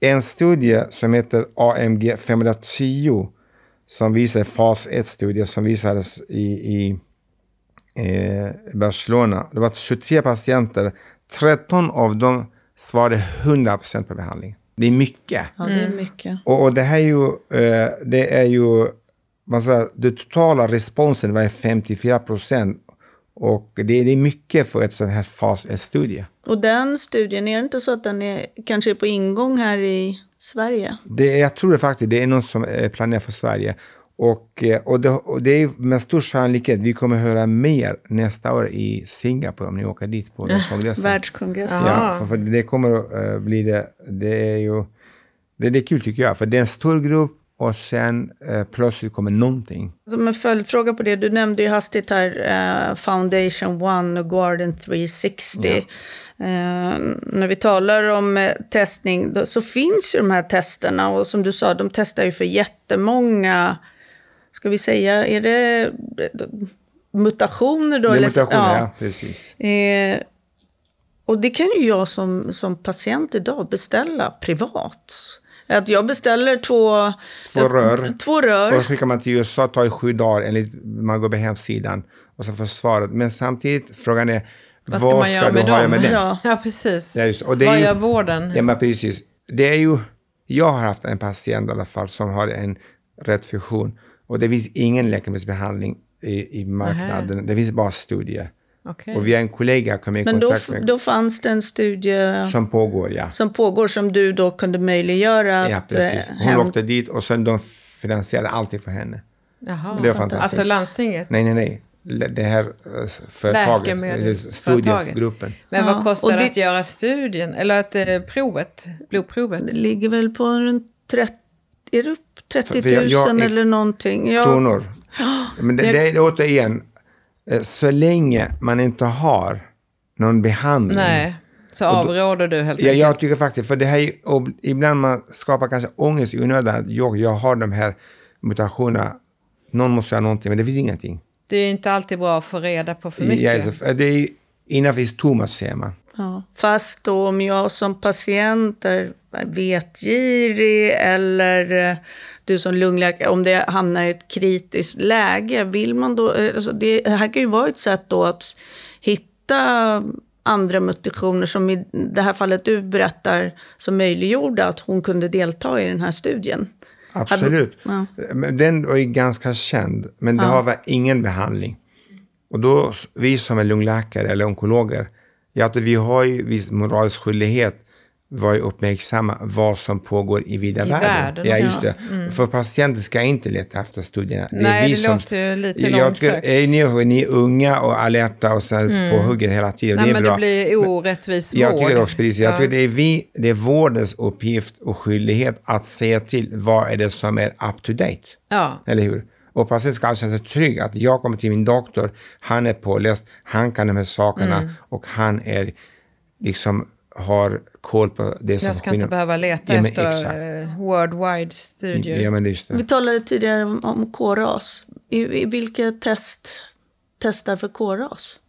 En studie som heter AMG 510 som visar fas 1-studie som visades i, i eh, Barcelona. Det var 23 patienter. 13 av dem svarade 100% på behandling. Det är mycket. Ja, det är mycket. Och, och det här är ju, eh, det är ju, man säger, den totala responsen var 54 procent. Och det, det är mycket för ett sån här fas 1-studie. Och den studien, är det inte så att den är kanske är på ingång här i Sverige? Det, jag tror det faktiskt det är något som är planerat för Sverige. Och, eh, och, det, och det är med stor sannolikhet, vi kommer höra mer nästa år i Singapore om ni åker dit på världskongressen. Världskongressen. Ja. Ja, för, för det kommer att eh, bli det. Det är ju det, det är kul tycker jag, för det är en stor grupp och sen eh, plötsligt kommer någonting. Som en följdfråga på det, du nämnde ju hastigt här eh, Foundation One och Guardian 360. Eh, när vi talar om eh, testning då, så finns ju de här testerna och som du sa, de testar ju för jättemånga, ska vi säga, är det eh, mutationer då? Det är eller- mutationer, ja. precis. Eh, och det kan ju jag som, som patient idag beställa privat. Att jag beställer två, Två rör. två rör. Och skickar man till USA tar det sju dagar enligt man går på hemsidan och så får svaret. Men samtidigt, frågan är Vad ska man göra du med ha dem? med den? Ja. ja precis. Ja, just, och det är Vad ju- gör vården? Ja, men precis. Det är ju, jag har haft en patient i alla fall som har en rätt fusion och det finns ingen läkemedelsbehandling i, i marknaden. Det finns bara studier. Okej. Och vi har en kollega kom i Men då, kontakt med då fanns det en studie som pågår, ja. som pågår som du då kunde möjliggöra Ja, att precis. eh, Hon häm- åkte dit och sen de finansierade allting för henne. Jaha. Det var fantastiskt. Alltså landstinget? Nej, nej, nej. Det här eh, företaget, studiegruppen. Men Ja, vad kostar och det det- att göra studien? Eller att eh, provet? Blodprovet? Det ligger väl på runt 30, är det upp 30 För jag- 000 jag är- eller någonting? Ja, Kronor. Men det, det är återigen, så länge man inte har någon behandling. Nej, så avråder du helt Ja, enkelt? jag tycker faktiskt, för det här och ibland man skapar kanske ångest i onödan. att Jag, jag har de här mutationerna, någon måste göra någonting, men det finns ingenting. Det är ju inte alltid bra att få reda på för mycket. Ja, så- det är ju, enough is too much, säger man. Ja. Fast då om jag som patient är vetgirig eller eh, du som lungläkare, om det hamnar i ett kritiskt läge, vill man då, eh, alltså det, det här kan ju vara ett sätt då att hitta andra mutationer som i det här fallet du berättar som möjliggjorde att hon kunde delta i den här studien. Absolut. Ja. Den är ganska känd, men det Ja. har ingen behandling. Och då, vi som är lungläkare eller onkologer, ja, vi har ju viss moralisk skyldighet vara uppmärksamma vad som pågår i vida I världen. världen, Ja, just ja. det. För patienter ska inte leta efter studierna. Nej, det låter ju lite jag långsökt. ni, ni är unga och alerta och så här på hugget hela tiden. Nej, det är men bra. det blir orättvis Jag vård. tycker också precis. Jag Ja. tycker det är vi, det är vårdens uppgift och skyldighet att se till vad är det som är up to date. Ja, Eller hur? Och patienten ska känna sig trygg att jag kommer till min doktor, han är påläst, han kan de här sakerna Mm. och han är liksom har koll på det som jag ska inte behöva leta Ja, efter exakt. eh, worldwide studier. Ja, men det just Vi det. talade tidigare om, om KRAS. I, i vilket test testar för KRAS?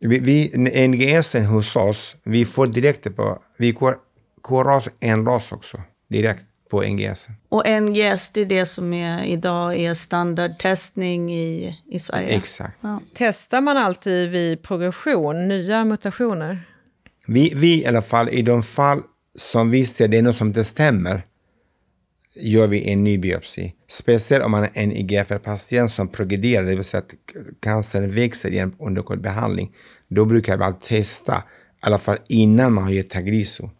Vi, vi, NGS hos oss, vi får direkt på, vi går KRAS en ras också, direkt på NGS. Och NGS, det är det som är, idag är standardtestning i, i Sverige. Exakt. Ja. Testar man alltid vid progression, nya mutationer? Vi, vi i alla fall, i de fall som vi ser det är något som inte stämmer, gör vi en ny biopsi. Speciellt om man är en IGFR-patient som progrederar, det vill säga att cancern växer igen under kort behandling. Då brukar vi alltid testa, i alla fall innan man har gett Tagrisso.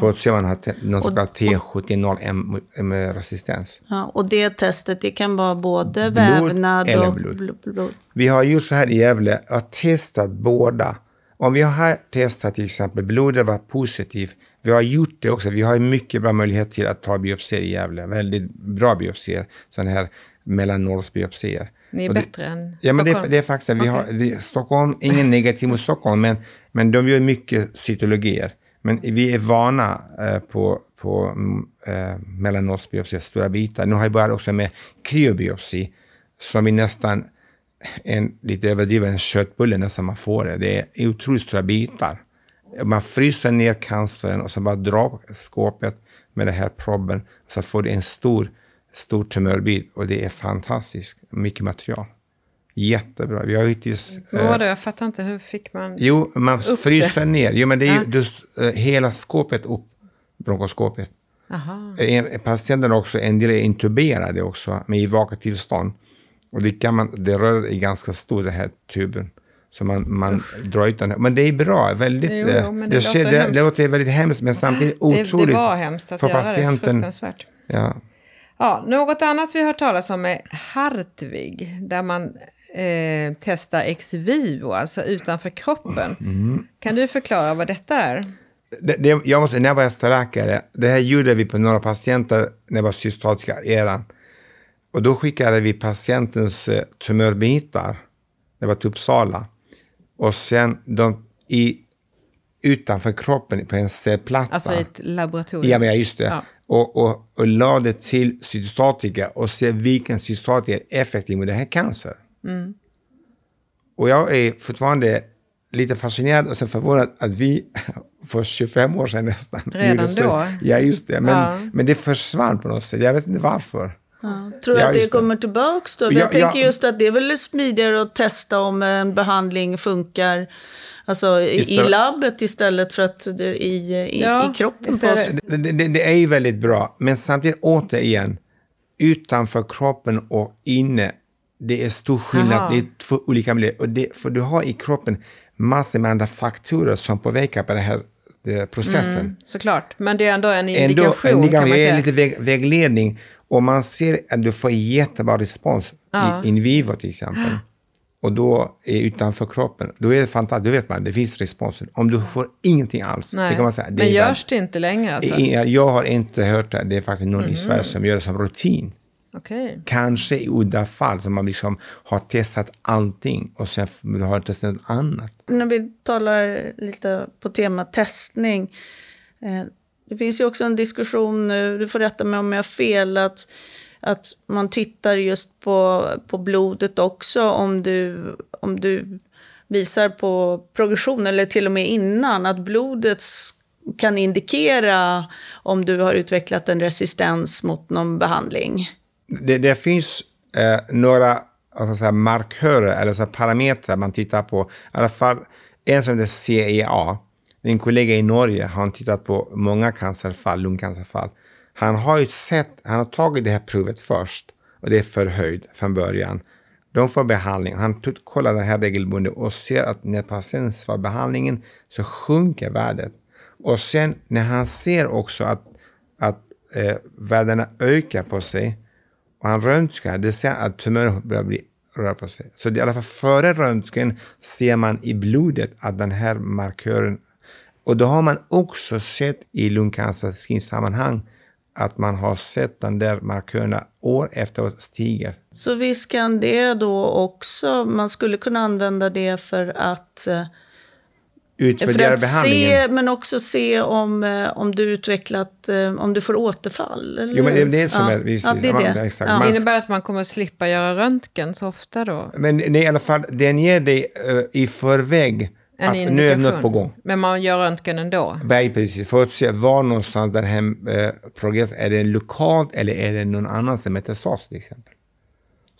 För att se om man har någon så kallad T70M-resistens. Ja, och det testet, det kan vara både Blod vävnad eller och blod. blod. blod. Vi har gjort så här i Gävle, och testat båda. Om vi har testat till exempel blodet var positivt, vi har gjort det också, vi har mycket bra möjlighet till att ta biopsier i Gävle, väldigt bra biopsier, sådana här mellanårsbiopsier. Ni är det- bättre än Ja, men det, Stockholm? det är faktiskt, vi har, Okej. vi, Stockholm, ingen *laughs* negativ mot Stockholm, men, men de gör mycket cytologier. Men vi är vana eh, på, på mm, eh, mellanårsbiopsi, stora bitar. Nu har jag bara också med kryobiopsi, som är nästan en lite överdriven köttbulle nästan man får det. Det är otroligt stora bitar. Man fryser ner cancern och så bara drar skåpet med den här probben, så får du en stor, stor tumörbit och det är fantastiskt mycket material. Jättebra. Vi har hittills... Vad eh, det? Jag fattar inte. Hur fick man... Jo, man fryser ner. Jo, men det är ju du, eh, hela skåpet upp, bronkoskåpet. Aha. En, patienten också, en del är intuberade också, med i vaket tillstånd. Och det, kan man, det rör är ganska stor, den här tuben. Så man, man drar ut den. Men det är bra, väldigt... Jo, eh, jo, men det sker- låter det, det låter väldigt hemskt, men samtidigt Det, otroligt. det var hemskt att för göra patienten. det. Fruktansvärt. Ja. Ja, något annat vi har hört talas om är Hartvig, där man eh, testar ex vivo, alltså utanför kroppen. Mm. Kan du förklara vad detta är? Det, det, jag måste, när jag var österläkare, det här gjorde vi på några patienter när jag var systatiska eran. Och då skickade vi patientens eh, tumörbitar, det var till Uppsala, och sen de i, utanför kroppen på en cellplatta. Alltså i ett laboratorium? Ja, men just det. Ja. Och, och, och la det till cytostatika och se vilken cytostatika är effektiv mot det här cancer. Mm. Och jag är fortfarande lite fascinerad och så förvånad att vi *laughs* för 25 år sedan nästan Redan då? Ja, just det. Men, Ja. men det försvann på något sätt. Jag vet inte varför. Ja. Tror du Ja, att det det. kommer tillbaks då? Ja, jag tänker ja. just att det är väl smidigare att testa om en behandling funkar alltså, i, i Istället- labbet istället för att det, i, i, Ja, i kroppen på oss. istället- Det, det, det, det är ju väldigt bra, men samtidigt återigen, utanför kroppen och inne, det är stor skillnad. Aha. Det är två olika miljöer. Och det, för du har i kroppen massor med andra faktorer som påverkar på den här eh, processen. Mm, såklart, men det är ändå en Ändå, indikation en kan man säga. lite väg, vägledning och man ser att du får jättebra respons Ja. i in vivo till exempel. *gasps* Och då är utanför kroppen, då är det fantastiskt, då vet man, det finns respons. Om du får ingenting alls, Nej. det kan man säga. Det men görs det inte längre alltså? Mhm. Jag har inte hört det. Det är faktiskt någon i Sverige som gör det som rutin. Okej. Kanske i udda fall som man liksom har testat allting och sen har testat något annat. När vi talar lite på tema testning. Det finns ju också en diskussion nu, du får rätta mig om jag har fel, att, att man tittar just på, på blodet också om du, om du visar på progression eller till och med innan att blodet kan indikera om du har utvecklat en resistens mot någon behandling? Det, det finns eh, några alltså, så här, markörer eller så här, parametrar man tittar på. I alla fall en som heter CEA. Min kollega i Norge har tittat på många cancerfall, lungcancerfall. Han har ju sett, han har tagit det här provet först och det är förhöjd från början. De får behandling. Han kollar det här regelbundet och ser att när patienten får behandlingen så sjunker värdet. Och sen när han ser också att, att eh, värdena ökar på sig och han röntgar, det ser att tumören börjar bli röra på sig. Så det, i alla fall före röntgen ser man i blodet att den här markören och då har man också sett i lungcancersammanhang att man har sett den där markörerna år efter år stiger. Så visst kan det då också, man skulle kunna använda det för att eh, Utvärdera behandlingen. Se, men också se om, eh, om du utvecklat, eh, om du får återfall. Eller? Jo, men det är det som ja. är... Visst, ja, det är det. exakt. Ja. Man, Det innebär att man kommer slippa göra röntgen så ofta då? men nej, i alla fall, den ger dig uh, i förväg En att indikation. nu är något på gång. Men man gör röntgen ändå? Nej, precis. För att se var någonstans den här eh, progress, är det lokalt eller är det någon annanstans, metastas till exempel.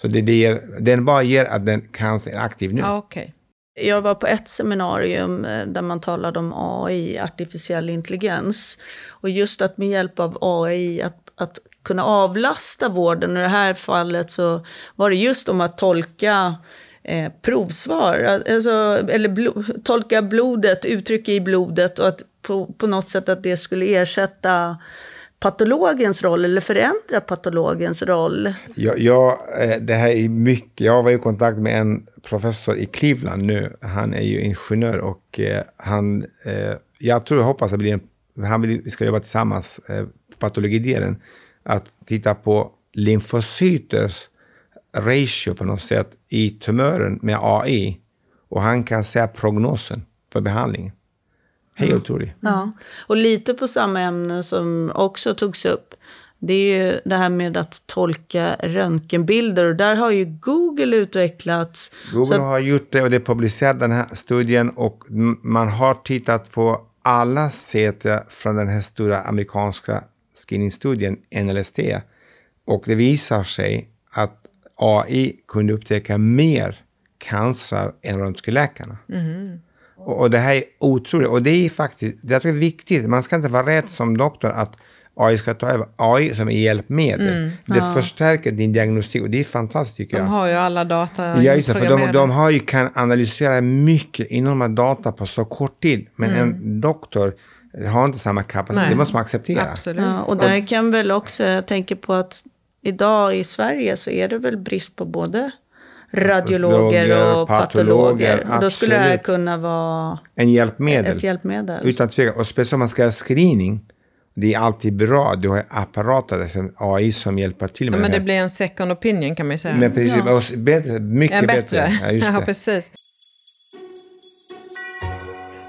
Så det, det ger, den bara ger att den cancer är aktiv nu. Ja, okej. Jag var på ett seminarium eh, där man talade om AI, artificiell intelligens. Och just att med hjälp av AI, att, att kunna avlasta vården. Och i det här fallet så var det just om att tolka eh, provsvar. Alltså, eller bl tolka blodet, uttryck i blodet och att på, på något sätt att det skulle ersätta patologens roll eller förändra patologens roll. Ja, ja, eh, det här är mycket, jag var i kontakt med en professor i Cleveland nu. Han är ju ingenjör och eh, han, eh, jag tror, jag hoppas att blir en, han vill, vi ska jobba tillsammans på patologidelen, att titta på lymfocyters ratio på något sätt i tumören med AI. Och han kan säga prognosen för behandlingen. Helt otroligt. Ja, och lite på samma ämne som också togs upp. Det är ju det här med att tolka röntgenbilder. Och där har ju Google utvecklats. Google att, har gjort det och det är publicerat den här studien och man har tittat på alla sätt från den här stora amerikanska screeningstudien NLST och det visar sig att AI kunde upptäcka mer cancer än röntgenläkarna. Och, och det här är otroligt. Och det är faktiskt, det är viktigt, man ska inte vara rädd som doktor att AI ska ta över. AI som är hjälpmedel. Det förstärker din diagnostik och det är fantastiskt tycker De jag. har ju alla data Ja, just det, för de, de har ju, kan analysera mycket enorma data på så kort tid. Men en doktor har inte samma kapacitet. Nej. Det måste man acceptera. Absolut. ja, och där kan väl också, jag tänker på att idag i Sverige så är det väl brist på både radiologer och patologer. patologer, Och då skulle det här kunna vara En hjälpmedel. ett hjälpmedel. Utan tvekan. Och speciellt om man ska göra screening. Det är alltid bra. Du har apparater, alltså AI som hjälper till Ja, med men det det här. blir en second opinion kan man ju säga. Men precis, Ja. bättre, mycket En bättre. bättre. Ja, just *laughs* Ja, det. precis.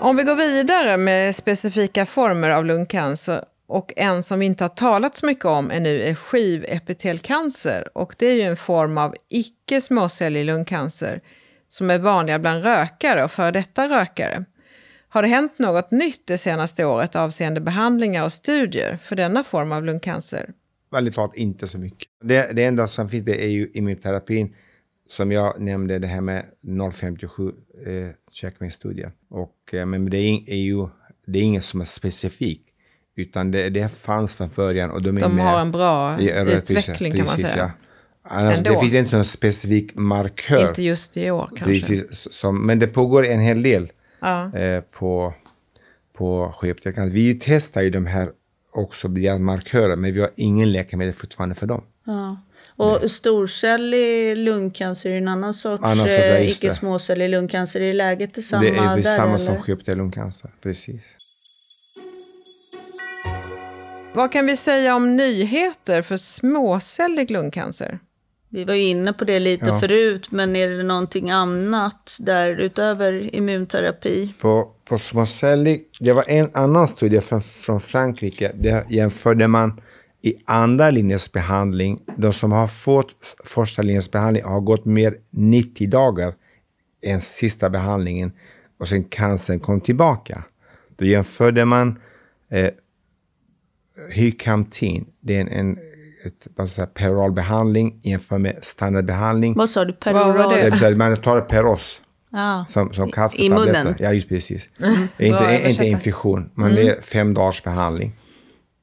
Om vi går vidare med specifika former av lungcancer och en som vi inte har talat så mycket om ännu är skivepitelcancer. Och det är ju en form av icke småcellig lungcancer som är vanliga bland rökare och före detta rökare. Har det hänt något nytt det senaste året avseende behandlingar och studier för denna form av lungcancer? Väldigt klart inte så mycket. Det, det enda som finns det är ju immunterapin. Som jag nämnde, det här med 057 eh, checkmate-studien. Och, eh, men det är, är ju det är inget som är specifikt. Utan det, det fanns från början. Och de är De med, har en bra precis, utveckling kan man säga. Ja. Annars, Ändå. det finns inte någon specifik markör. Inte just i år kanske. precis, som, men det pågår en hel del Ja. eh, på, på skivepitelcancer. Vi testar ju de här också via markörer. Men vi har ingen läkemedel fortfarande för dem. Ja. Och storcellig lungcancer är en annan sorts, Annan sorts, eh, just det. icke småcellig lungcancer. Är läget detsamma det är där? samma eller? som skivepitellungcancer. Precis. Vad kan vi säga om nyheter för småcellig lungcancer? Vi var ju inne på det lite Ja. förut, men är det någonting annat där utöver immunterapi? På, på småcellig, det var en annan studie från, från Frankrike. Där jämförde man i andra linjens behandling. De som har fått första linjens behandling har gått mer 90 dagar än sista behandlingen och sen cancern kom tillbaka. Då jämförde man Eh, Hykamtin, det är en, en ett, vad ska jag säga, peroral behandling jämfört med standardbehandling. Vad sa du? Var Peroral? det? Man tar Peros Ja. som, som I munnen? Ja, just precis. *laughs* Bra Inte, inte översättning. infusion, men det är fem dagars behandling.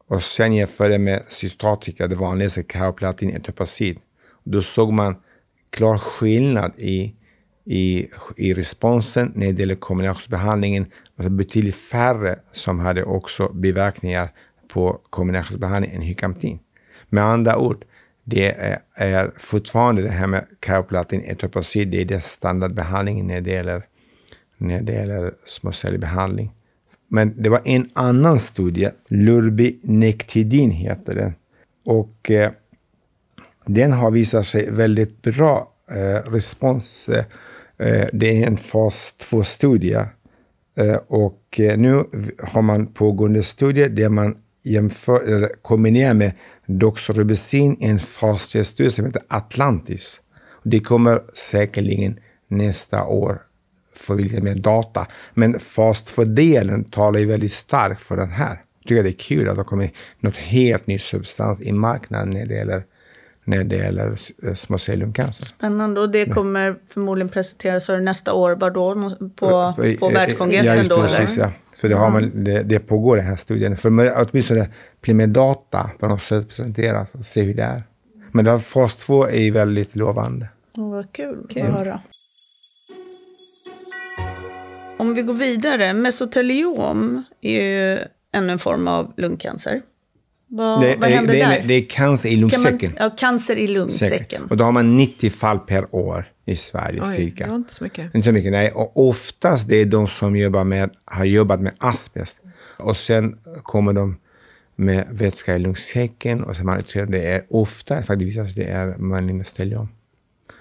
Och sen jämför det med cystatika, det vanligaste Caroplatin etopacid. Då såg man klar skillnad i, i, i responsen när det gäller kombinationsbehandlingen. Alltså betydligt färre som hade också biverkningar på kombinationsbehandling än Hykamtin. Med andra ord, det är, är fortfarande det här med Caroplatin etoposid, det är det standardbehandlingen när det gäller, när det gäller småcellbehandling. Men det var en annan studie, Lurbinectidin heter den. Och eh, den har visat sig väldigt bra eh, respons. Eh, eh det är en fas 2-studie. Eh, och eh, nu har man pågående studier där man jämför, eller kombinerar med Doxorubicin i en fas 3-studie som heter Atlantis. Det kommer säkerligen nästa år få lite mer data. Men fas 2-delen talar ju väldigt starkt för den här. Jag tycker det är kul att det har kommit något helt ny substans i marknaden när det gäller, när det gäller eh, småcellungcancer. Spännande. Och det kommer förmodligen presenteras nästa år. Var då? På, på Eh, eh, världskongressen just då? Precis, eller? ja. För det, har man, det, det pågår den här studien. För åtminstone blir med data på något sätt presenteras och se hur det är. Men det fas 2 är ju väldigt lovande. Åh, vad kul, Kul. att höra. Om vi går vidare. Mesoteliom är ju ännu en form av lungcancer. Vad, det, vad är- händer det, där? är, det är cancer i Kan man, lungsäcken. ja, cancer i lungsäcken. Och då har man 90 fall per år i Sverige Oj, cirka. det var inte så mycket. Inte så mycket, nej. Och oftast det är de som jobbar med, har jobbat med asbest. Och sen kommer de med vätska i lungsäcken och så man tror det är ofta, faktiskt visar det är myelin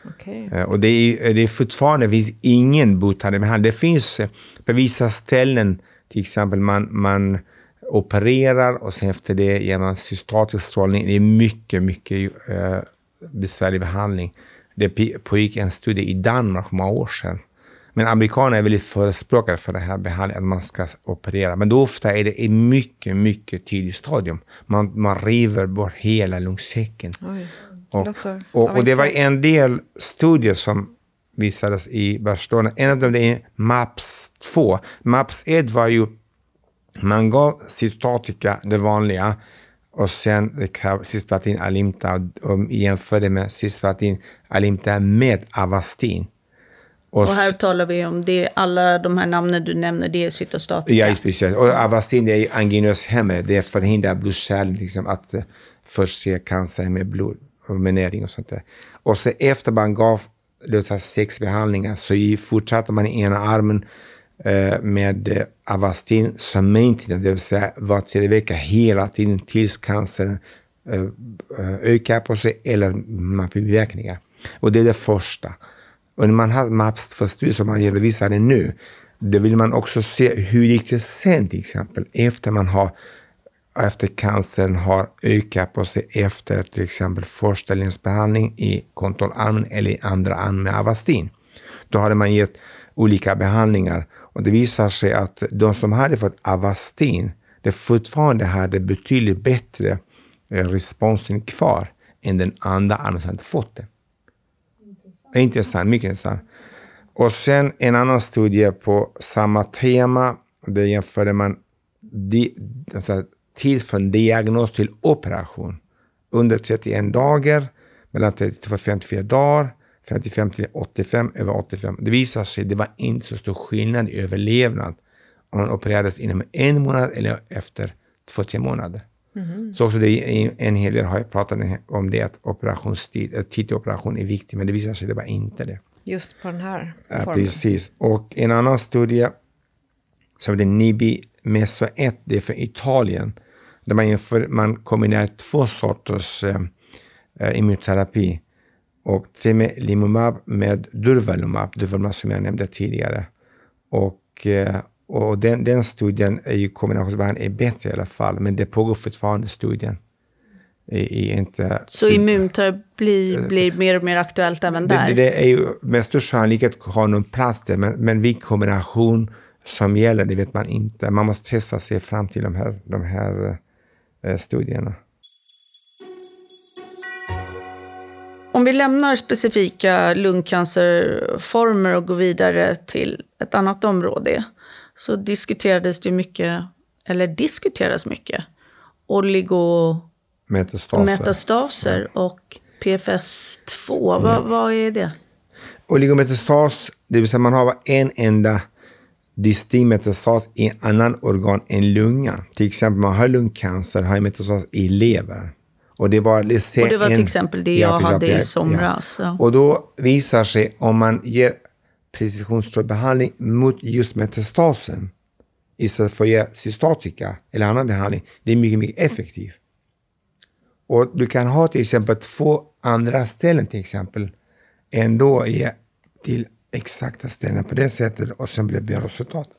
Okej. Eh, Och det är, det är fortfarande, det finns ingen botande behandling. Det finns eh, på vissa ställen, till exempel man, man opererar och sen efter det ger man cystatisk strålning. Det är mycket, mycket eh, besvärlig behandling. Det pågick en studie i Danmark för många år sedan. Men amerikaner är väldigt förespråkare för det här behandlingen, att man ska operera. Men då ofta är det i mycket, mycket tidigt stadium. Man, man river bort hela lungsäcken. Oj. Och, och, och det var en del studier som visades i Barcelona. En av dem är MAPS 2. MAPS 1 var ju, man gav cystatika, det vanliga, och sen cisplatin alimta och, och jämförde med cisplatin alimta med Avastin. Och här talar vi om det, alla de här namnen du nämner, det är cytostatika. Ja, precis. Och Avastin det är ju angioinös hämmare. Det förhindrar blodkärlen liksom, att uh, förse cancer med blod och med näring och sånt där. Och så efter man gav låt säga, sex behandlingar så fortsatte man i ena armen eh, Eh, med eh, Avastin som maintenance, det vill säga var tredje vecka hela tiden tills cancern eh, ökar på sig eller man får biverkningar. Och det är det första. Och när man har MAPS för som man redovisar det nu, då vill man också se hur gick det sen till exempel efter man har efter cancern har ökat på sig efter till exempel förställningsbehandling i kontrollarmen eller i andra armen med Avastin. Då hade man gett olika behandlingar och det visar sig att de som hade fått Avastin, det fortfarande hade betydligt bättre eh, responsen kvar än den andra som inte fått det. Intressant, mycket intressant. Och sen en annan studie på samma tema. Där jämförde man di, alltså, tid från diagnos till operation. Under 31 dagar, mellan 32 och 54 dagar, 55 till 85, över 85. Det visar sig att det var inte så stor skillnad i överlevnad om man opererades inom en månad eller efter två, tre månader. Så också det en hel del har jag pratat om det att operationstid, att tid till operation är viktig, men det visar sig att det var inte det. Just på den här Ja, formen. precis. Och en annan studie som heter NIBI MESO 1, det är för Italien. Där man, jämför, man kombinerar två sorters eh, eh, immunoterapi. Och tremelimumab med durvalumab, durvalumab som jag nämnde tidigare. Och, eh, och den, den studien är ju kombinationsbehandling är bättre i alla fall, men det pågår fortfarande studien. Är inte Så immunterapi blir, blir mer och mer aktuellt även där? det, det är ju med största sannolikhet har någon plats där, men, men vid kombination som gäller, det vet man inte. Man måste testa sig fram till de här, de här eh, studierna. Om vi lämnar specifika lungcancerformer och går vidare till ett annat område så diskuterades det mycket, eller diskuteras mycket, oligometastaser Metastaser. och PFS2. Vad, vad är det? Oligometastas, det vill säga man har en enda distinkt metastas i en annan organ än lungan. Till exempel man har lungcancer, har metastas i lever. Och det, var, det, Och det var till exempel det jag precis, hade ja. i somras. Ja. Och då visar sig om man ger precisionsstrålbehandling mot just metastasen istället för att ge cystatika eller annan behandling, det är mycket, mycket effektivt. Och du kan ha till exempel två andra ställen till exempel, ändå ge till exakta ställen på det sättet och sen blir det bra resultat.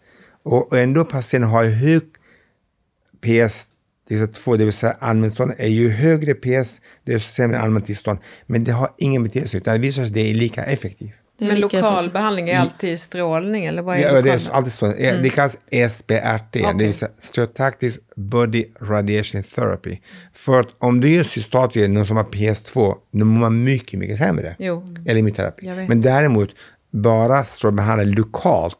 Och ändå patienten har hög PS det 2, det vill säga allmäntillstånd är ju högre PS, det är sämre allmäntillstånd. Men det har ingen betydelse, utan det visar sig att det är lika effektivt. Det Men lika lokal effektivt. behandling är alltid strålning, eller vad är Ja, lokal det är alltid så. Det kallas SBRT, det Okej. vill säga Stereotactic Body Radiation Therapy. För att om du gör cystatika, någon som har PS2, då mår man mycket, mycket sämre. Jo. Eller immunterapi. Men däremot, bara strålbehandla lokalt,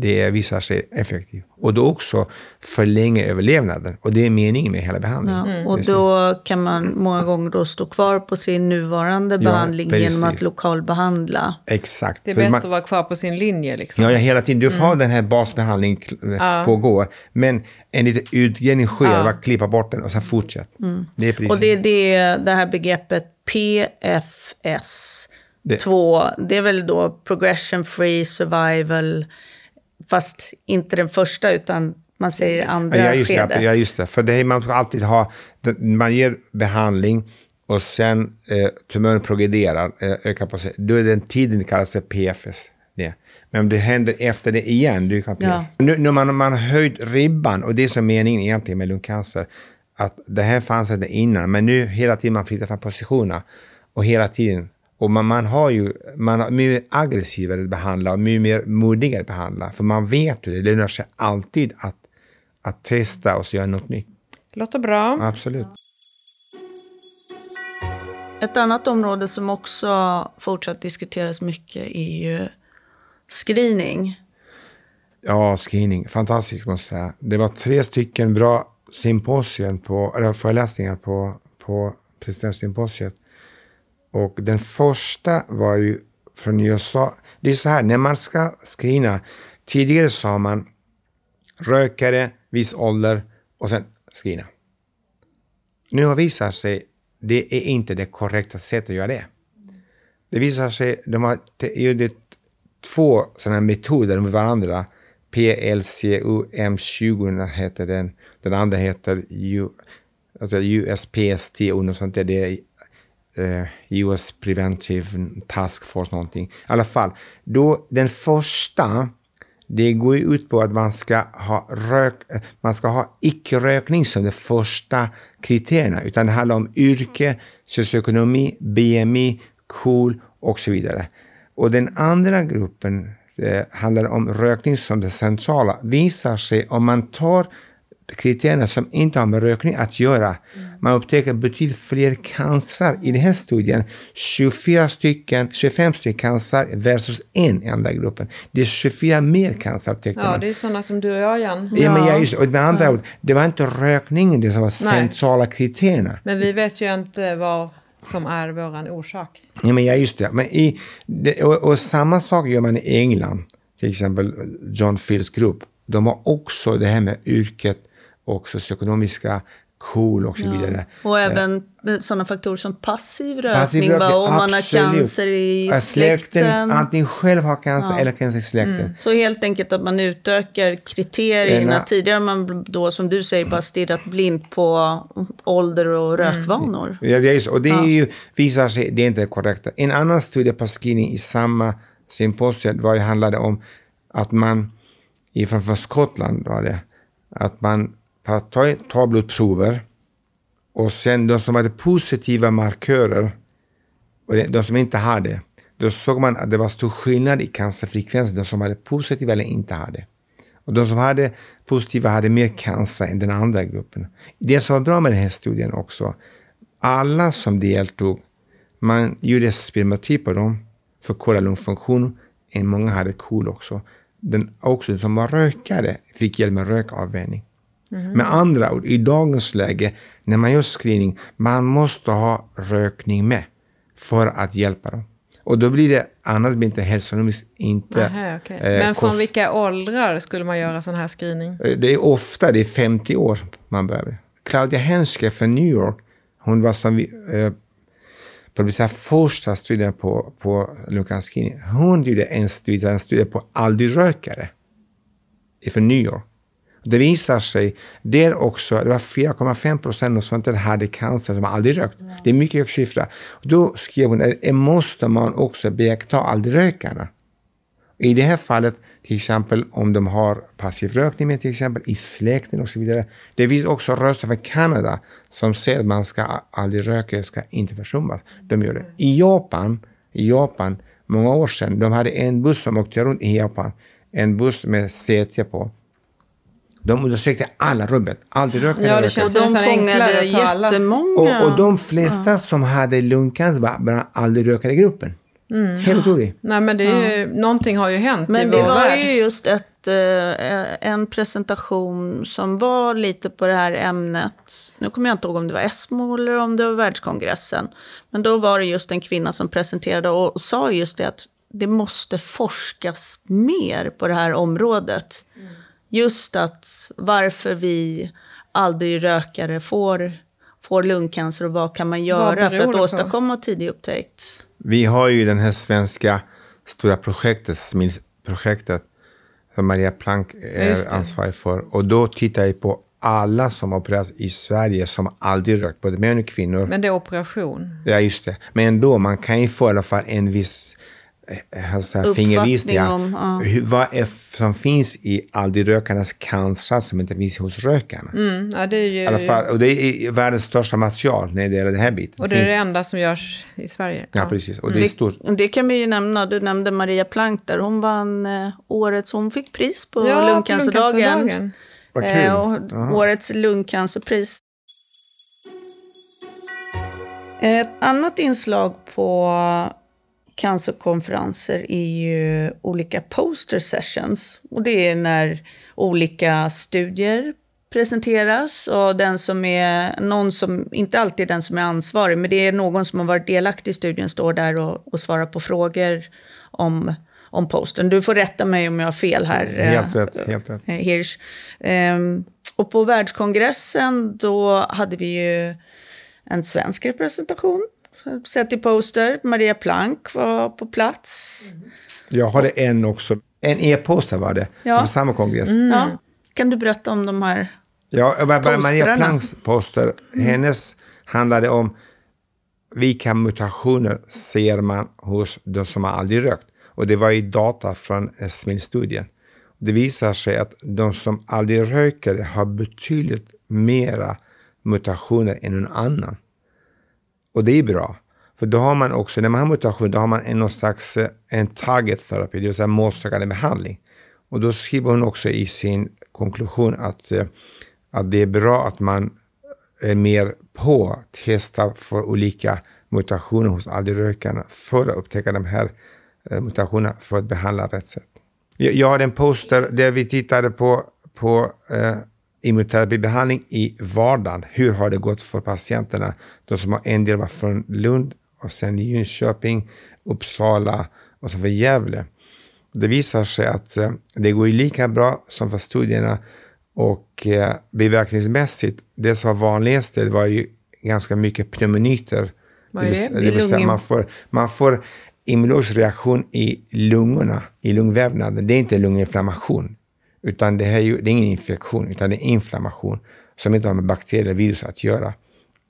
det visar sig effektivt. Och då också förlänger överlevnaden. Och det är meningen med hela behandlingen. Ja, Mm. och då kan man många gånger då stå kvar på sin nuvarande behandling precis. genom att lokalbehandla. Exakt. Det är bättre man- att vara kvar på sin linje liksom. Ja, hela tiden. Du får den här basbehandlingen ja. pågår. Men en liten utgrävning sker, Ja. bara klippa bort den och sen fortsätt. Det är precis. Och det är det, det här begreppet PFS. Det- Två, det är väl då progression free survival, fast inte den första utan man säger andra ja, just skedet. det, ja, just det. För det är, man ska alltid ha, man ger behandling och sen eh, tumören progrederar, eh, ökar på sig. Då är den tiden det kallas för PFS. Det. Men om det händer efter det igen, du kan PFS. Ja. Nu, nu man, man har höjt ribban och det är som meningen egentligen med lungcancer. Att det här fanns inte innan, men nu hela tiden man flyttar fram positionerna. Och hela tiden. Och man, man har ju, man har mycket aggressivare behandla och mycket mer modigare behandla. För man vet ju det, det lönar sig alltid att, att testa och så göra något nytt. Låter bra. Absolut. Ett annat område som också fortsatt diskuteras mycket är ju screening. Ja, screening. Fantastiskt måste jag säga. Det var tre stycken bra symposier på, eller föreläsningar på, på presidentsymposiet. Och den första var ju från USA. Det är så här, när man ska screena, tidigare sa man rökare, viss ålder och sen screena. Nu har visat sig, det är inte det korrekta sättet att göra det. Det visar sig, de har gjort två sådana metoder med varandra. PLCUM20 heter den. Den andra heter U, USPST och något sånt där. Det är eh, US Preventive Task Force någonting. I alla fall, då den första, det går ju ut på att man ska ha rök, man ska ha icke-rökning som de första kriterierna, utan det handlar om yrke, socioekonomi, BMI, KOL och så vidare. Och den andra gruppen eh, handlar om rökning som det centrala. Visar sig om man tar kriterierna som inte har med rökning att göra. Man upptäcker betydligt fler cancer. I den här studien 24 stycken, 25 stycken cancer versus en i andra gruppen. Det är 24 mer cancer upptäckte Ja, man. det är sådana som du och jag, Jan. Ja, men Ja. jag, just, och med andra ord, det var inte rökningen det som var Nej. centrala kriterierna. Men vi vet ju inte vad som är våran orsak. Ja, men ja, just det. Men i, det och, och samma sak gör man i England. Till exempel John Fields grupp. De har också det här med yrket och socioekonomiska KOL och så vidare. Och även med sådana faktorer som passiv rökning. Passiv rökning? Om man har cancer i släkten. Antingen själv har cancer eller cancer i släkten. Så helt enkelt att man utökar kriterierna. Ena- Tidigare man då, som du säger, bara stirrat blint på ålder och rökvanor. Ja, det är just, och det är ju, visar sig det är inte korrekt. En annan studie på screening i samma symposium var det handlade om att man, framför Skottland var det, att man ta blodprover och sen de som hade positiva markörer och de, som inte hade, då såg man att det var stor skillnad i cancerfrekvens, de som hade positiva eller inte hade. Och de som hade positiva hade mer cancer än den andra gruppen. Det som var bra med den här studien också, alla som deltog, man gjorde spirometri på dem för att kolla lungfunktion. Många hade KOL också. Den också som var rökare fick hjälp med rökavvänjning. Mm. Med andra ord, i dagens läge, när man gör screening, man måste ha rökning med för att hjälpa dem. Och då blir det, annars blir det inte hälsonomiskt inte... Aha, okay. eh, Men från vilka åldrar skulle man göra sån här screening? Eh, det är ofta, det är 50 år man börjar. Claudia Henske från New York, hon var som vi, eh, publicerade första studien på, på lungcancer. Hon gjorde en studie, en studie på aldrig-rökare från New York. Det visar sig, där också, det var 4,5 procent som inte hade cancer som aldrig rökt. Mm. Det är mycket hög siffra. Då skrev hon att det måste man också beakta aldrig rökarna. I det här fallet, till exempel om de har passiv rökning med till exempel i släkten och så vidare. Det finns också röster från Kanada som säger att man ska aldrig röka, ska inte försummas. De gör det. I Japan, i Japan, många år sedan, de hade en buss som åkte runt i Japan. En buss med säte på. De undersökte alla rubbet, aldrig rökare. Ja, det känns och de fångade jättemånga. Och, och de flesta ja. som hade lungcancer var bara aldrig rökare gruppen. Mm. Helt otroligt. Nej, men det är, ja. någonting har ju hänt men i vår värld. Men det var ju just ett, eh, en presentation som var lite på det här ämnet. Nu kommer jag inte ihåg om det var ESMO eller om det var världskongressen. Men då var det just en kvinna som presenterade och sa just det att det måste forskas mer på det här området. Mm just att varför vi aldrig rökare får, får lungcancer och vad kan man göra för att åstadkomma tidig upptäckt? Vi har ju den här svenska stora projektet, SMILS-projektet, som Maria Plank är ansvarig för. Och då tittar jag på alla som opereras i Sverige som aldrig rökt, både män och kvinnor. Men det är operation? Ja, just det. Men ändå, man kan ju få i alla fall en viss alltså, fingervisningar. Om, ja. Hur, vad är som finns i aldrig-rökarnas cancer som inte finns hos rökarna. Mm, ja, det är ju... Fall, och det är världens största material när det gäller den här biten. Och det, det är det enda som görs i Sverige. Ja, ja precis. Och det är stort. Det kan vi ju nämna. Du nämnde Maria Plank där. Hon vann eh, årets, hon fick pris på ja, lungcancerdagen. lungcancerdagen. Vad kul. Eh, årets lungcancerpris. Ett annat inslag på cancerkonferenser är ju olika poster sessions. Och det är när olika studier presenteras och den som är, någon som, inte alltid den som är ansvarig, men det är någon som har varit delaktig i studien står där och, och svarar på frågor om, om posten. Du får rätta mig om jag har fel här. Helt rätt. Eh, helt rätt. Hirsch. Um, och på världskongressen då hade vi ju en svensk representation sett i poster. Maria Plank var på plats. Jag hade en också. En e-poster var det, ja. på samma kongress. Mm. Ja. Kan du berätta om de här Ja, Maria Planks poster, mm. hennes handlade om vilka mutationer ser man hos de som har aldrig rökt. Och det var ju data från SMIL-studien. Det visar sig att de som aldrig röker har betydligt mera mutationer än någon annan. Och det är bra. För då har man också, när man har mutation, då har man en, någon slags eh, en target therapy, det vill säga målsökande behandling. Och då skriver hon också i sin konklusion att, eh, att det är bra att man är mer på att testa för olika mutationer hos aldrig-rökarna för att upptäcka de här eh, mutationerna för att behandla rätt sätt. Jag har en poster där vi tittade på, på eh, immunoterapibehandling i vardagen. Hur har det gått för patienterna? De som har en del var från Lund och sen Jönköping, Uppsala och så för Gävle. Det visar sig att eh, det går lika bra som för studierna och eh, biverkningsmässigt, det som var vanligast det var ju ganska mycket pneumonyter. Vad är det? Det vill säga man får, man får immunologisk reaktion i lungorna, i lungvävnaden. Det är inte lunginflammation. Utan det, här är, ju, det är ingen infektion, utan det är inflammation som inte har med bakterier eller virus att göra.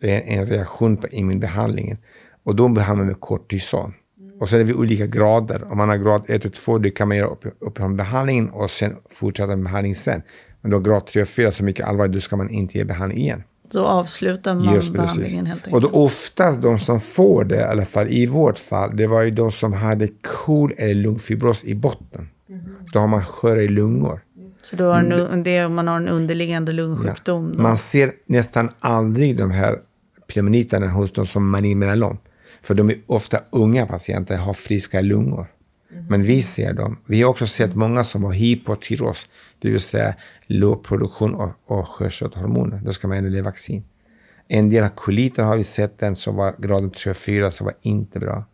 Det är en reaktion på immunbehandlingen. Och då behandlar man med kortison. Och så är det olika grader. Om man har grad 1 och 2, då kan man göra upp, upp behandlingen och sen fortsätta med behandling sen. Men då grad 3 och 4, så mycket allvarligt, då ska man inte ge behandling igen. Då avslutar man Just behandlingen helt enkelt. Och då oftast de som får det, i alla fall i vårt fall, det var ju de som hade KOL eller lungfibros i botten. Mm. Då har man sköra i lungor. Så då har en, det är om man har en underliggande lungsjukdom. då. Man ser nästan aldrig de här pneumoniterna hos de som malign melanoma. För de är ofta unga patienter, har friska lungor. Men vi ser dem. Vi har också sett många som har hypotyros, det vill säga låg produktion av, av sköldkörtelhormoner. Då ska man ändå ge vaccin. En del koliter har vi sett den som var graden 3-4 som var inte bra.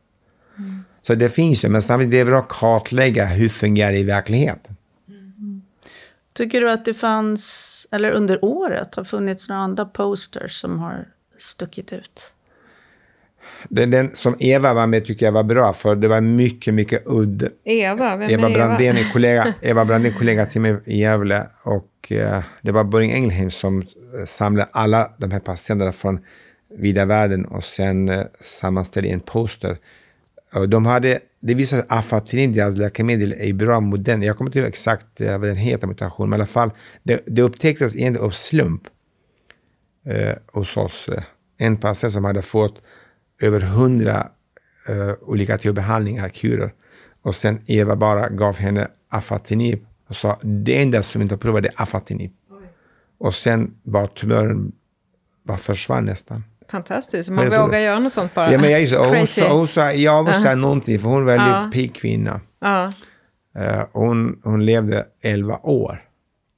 Så det finns ju, men samtidigt det är bra att kartlägga hur fungerar det i verkligheten. Tycker du att det fanns, eller under året, har funnits några andra posters som har stuckit ut? Den, den som Eva var med tycker jag var bra, för det var mycket, mycket udd. Eva, vem Eva är Eva? Brandén, en kollega, *laughs* Eva Brandén, kollega till mig i Gävle. Och eh, det var Boring Engelheim som eh, samlade alla de här patienterna från vida världen och sen eh, sammanställde en poster. Och de hade, det visade sig att afatinib, deras läkemedel, är bra mot den. Jag kommer inte ihåg exakt eh, vad den heter, mutation, men i alla fall, det, det upptäcktes egentligen av slump eh, hos oss. Eh, En patient som hade fått över hundra eh, olika typer av behandlingar, kurer. Och sen Eva bara gav henne afatinib och sa det enda som inte provade är afatinib. Och sen bara tumören bara försvann nästan. Fantastiskt, man tror vågar det. göra något sånt bara. Ja, men jag, är så, hon, Crazy. sa, hon sa, jag måste säga någonting, för hon är en väldigt Ja. pigg kvinna. Ja. Eh, hon, hon levde 11 år.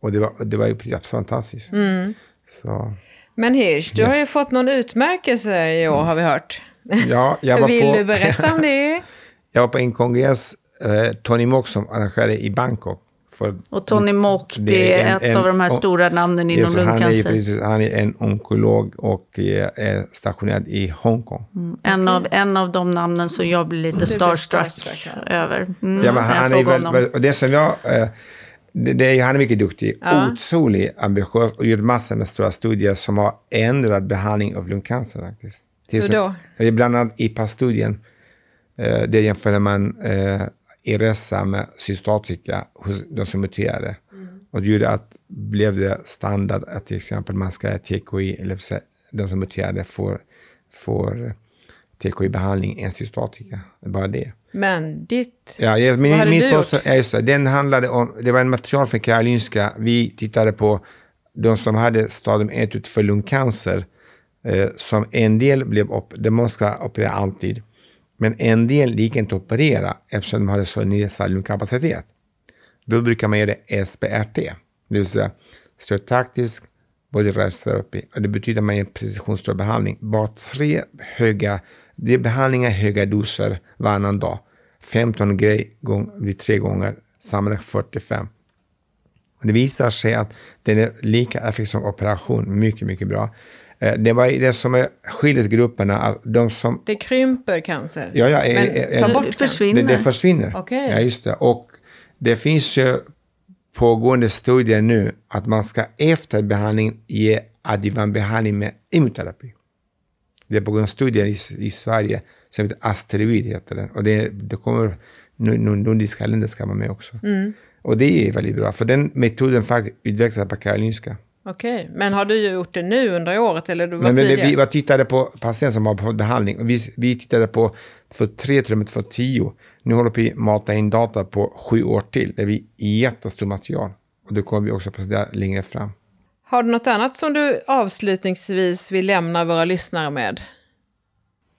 Och det var, det var ju precis fantastiskt. Mm. Så, Men Hirsch, du har ju fått någon utmärkelse i år har vi hört. ja, jag var Vill på, du berätta om det? *laughs* Jag var på en kongress, eh, Tony Mock som arrangerade i Bangkok. För, Och Tony Mock, det, Det är en- ett en- av de här stora namnen inom det, han, är, lungcancer. precis, han är en onkolog och är stationerad i Hongkong. En, av, en av de namnen som jag blir lite starstruck starstruck, över. Mm, Ja, han är väl, och det som jag... Eh, det, det, är- han är mycket duktig, otroligt ambitiös och gjort massor med stora studier som har ändrat behandling av lungcancer. Faktiskt. Hur då? Bland annat IPA-studien. Eh, där jämförde man eh, Iressa med cystatika hos de som muterade. Och det gjorde att blev det standard att till exempel man ska TKI, eller de som muterade får, får TKI-behandling än cystatika. Bara det. Men ditt... Ja, jag, min, Vad hade min du post, gjort? ja, just det, den handlade om, det var en material från Karolinska. Vi tittade på de som hade stadium 1 ut för lungcancer. Eh, som en del blev, op, de måste operera alltid. Men en del gick inte att operera eftersom de hade så nedsatt lungkapacitet. Då brukar man göra SBRT, det vill säga stereotaktisk body rest. Och det betyder att man gör precisionsstrålbehandling. Bara tre höga, det är behandlingar i höga doser varannan dag. 15 grej gång, blir tre gånger, sammanlagt 45. Och det visar sig att den är lika effektiv som operation, mycket, mycket bra. Eh, Det var det som är skiljer grupperna, de som Det krymper cancer. Ja, ja, Men eh, eh, ta eh, bort det försvinner. det, det försvinner. Okej. Ja, just det. Och det finns ju pågående studier nu att man ska efter behandling ge adjuvant behandling med immunoterapi. Det är pågående studier i, i Sverige som heter Asteroid heter den. Och det, det kommer, nu- nu- nordiska länder ska vara med också. Mm. Och det är väldigt bra, för den metoden faktiskt utvecklades på Karolinska. Okej, men har du gjort det nu under året eller du var Men, men tidigare? vi var tittade på patienter som har fått behandling. Vi, vi tittade på för tre till och för tio. Nu håller vi på att mata in data på sju år till. Det är jättestort material. Och det kommer vi också presentera längre fram. Har du något annat som du avslutningsvis vill lämna våra lyssnare med?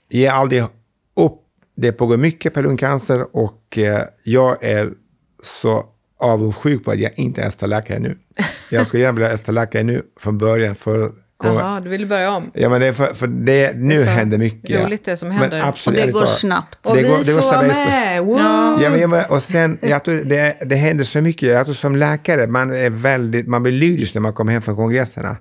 Ge aldrig upp. Det pågår mycket på lungcancer och eh, jag är så avundsjuk på att jag inte är läkare nu. Jag ska gärna bli läkare nu från början. För, Jaha, du vill börja om? ja, men det är för, för det, nu Det händer mycket. roligt det som händer. Men Och absolut, det går snabbt. Och Det vi går- det går får vara med! Wow. Ja. Ja, men, jag menar, och sen, jag tror det, det händer så mycket. Jag tror som läkare, man är väldigt, man blir lyrisk när man kommer hem från kongresserna.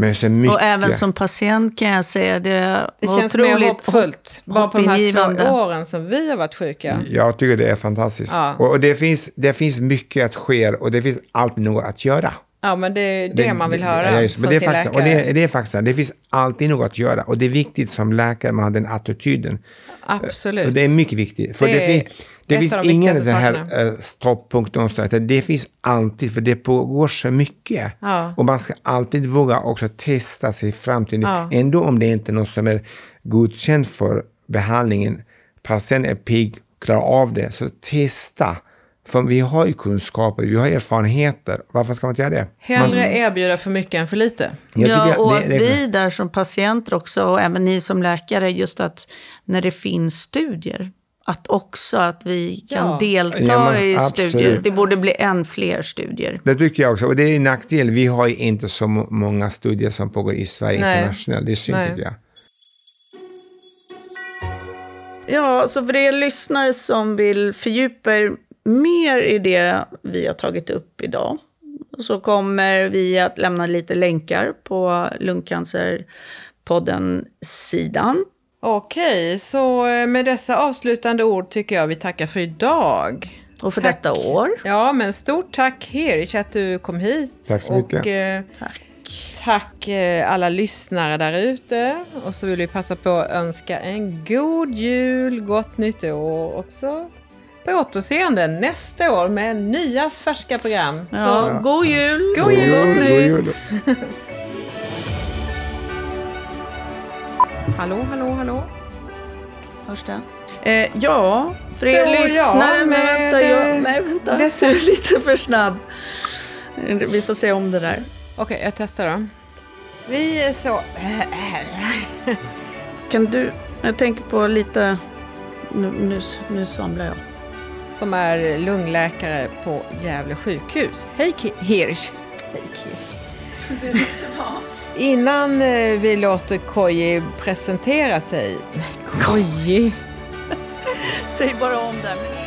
Men så mycket. Och även som patient kan jag säga det. Det känns mer hoppfullt. Bara på de här två åren som vi har varit sjuka. Jag tycker det är fantastiskt. Ja. Och, och det, finns, det finns mycket att ske och det finns alltid något att göra. Ja, men det är det, man vill höra ja, just, från men det är sin faktiskt, läkare. Och det, det är faktiskt det finns alltid något att göra. Och det är viktigt som läkare, man har den attityden. Absolut. Och det är mycket viktigt. För Det det, är fin, det ett finns de ingen sån här sakerna. stopppunkt någonstans. utan Det finns alltid, för det pågår så mycket. Ja. Och man ska alltid våga också testa sig fram till Ja. Ändå om det inte är något som är godkänt för behandlingen. Patienten är pigg, klarar av det. Så testa För vi har ju kunskaper, vi har erfarenheter. Varför ska man inte göra det? Hellre erbjuda för mycket än för lite. Ja, och det- att det- vi där som patienter också, och även ni som läkare, just att när det finns studier, att också att vi kan Ja. delta Ja, men i absolut. studier. Det borde bli än fler studier. Det tycker jag också. Och det är en nackdel. Vi har ju inte så må- många studier som pågår i Sverige Nej. internationellt. Det är synd tycker jag. Ja, så för er lyssnare som vill fördjupa er mer i det vi har tagit upp idag så kommer vi att lämna lite länkar på Lungcancerpodden-sidan. Okej, så eh, med dessa avslutande ord tycker jag vi tackar för idag. Och för Tack. detta år. Ja, men stort tack Herish att du kom hit. Tack så och, mycket. eh, Tack. Tack eh, alla lyssnare där ute. Och så vill vi passa på att önska en god jul, gott nytt år också. På återseende nästa år med nya färska program. Ja, Så, god jul! God jul! Gott God jul. *laughs* hallå, hallå, hallå. Hörs det? Eh, ja, för er Så, ja, lyssnare... men med, vänta, jag, eh, nej, vänta. Du är *laughs* lite för snabb. Vi får se om det där. Okej, jag testar då. Vi är så... *laughs* Kan du... Jag tänker på lite... Nu, nu, nu svamlar jag. Som är lungläkare på Gävle sjukhus. Hej Ki- Hirsch. Hej Kirsch. Innan eh, vi låter Koji presentera sig. Nej, Koji. *laughs* Säg bara om det.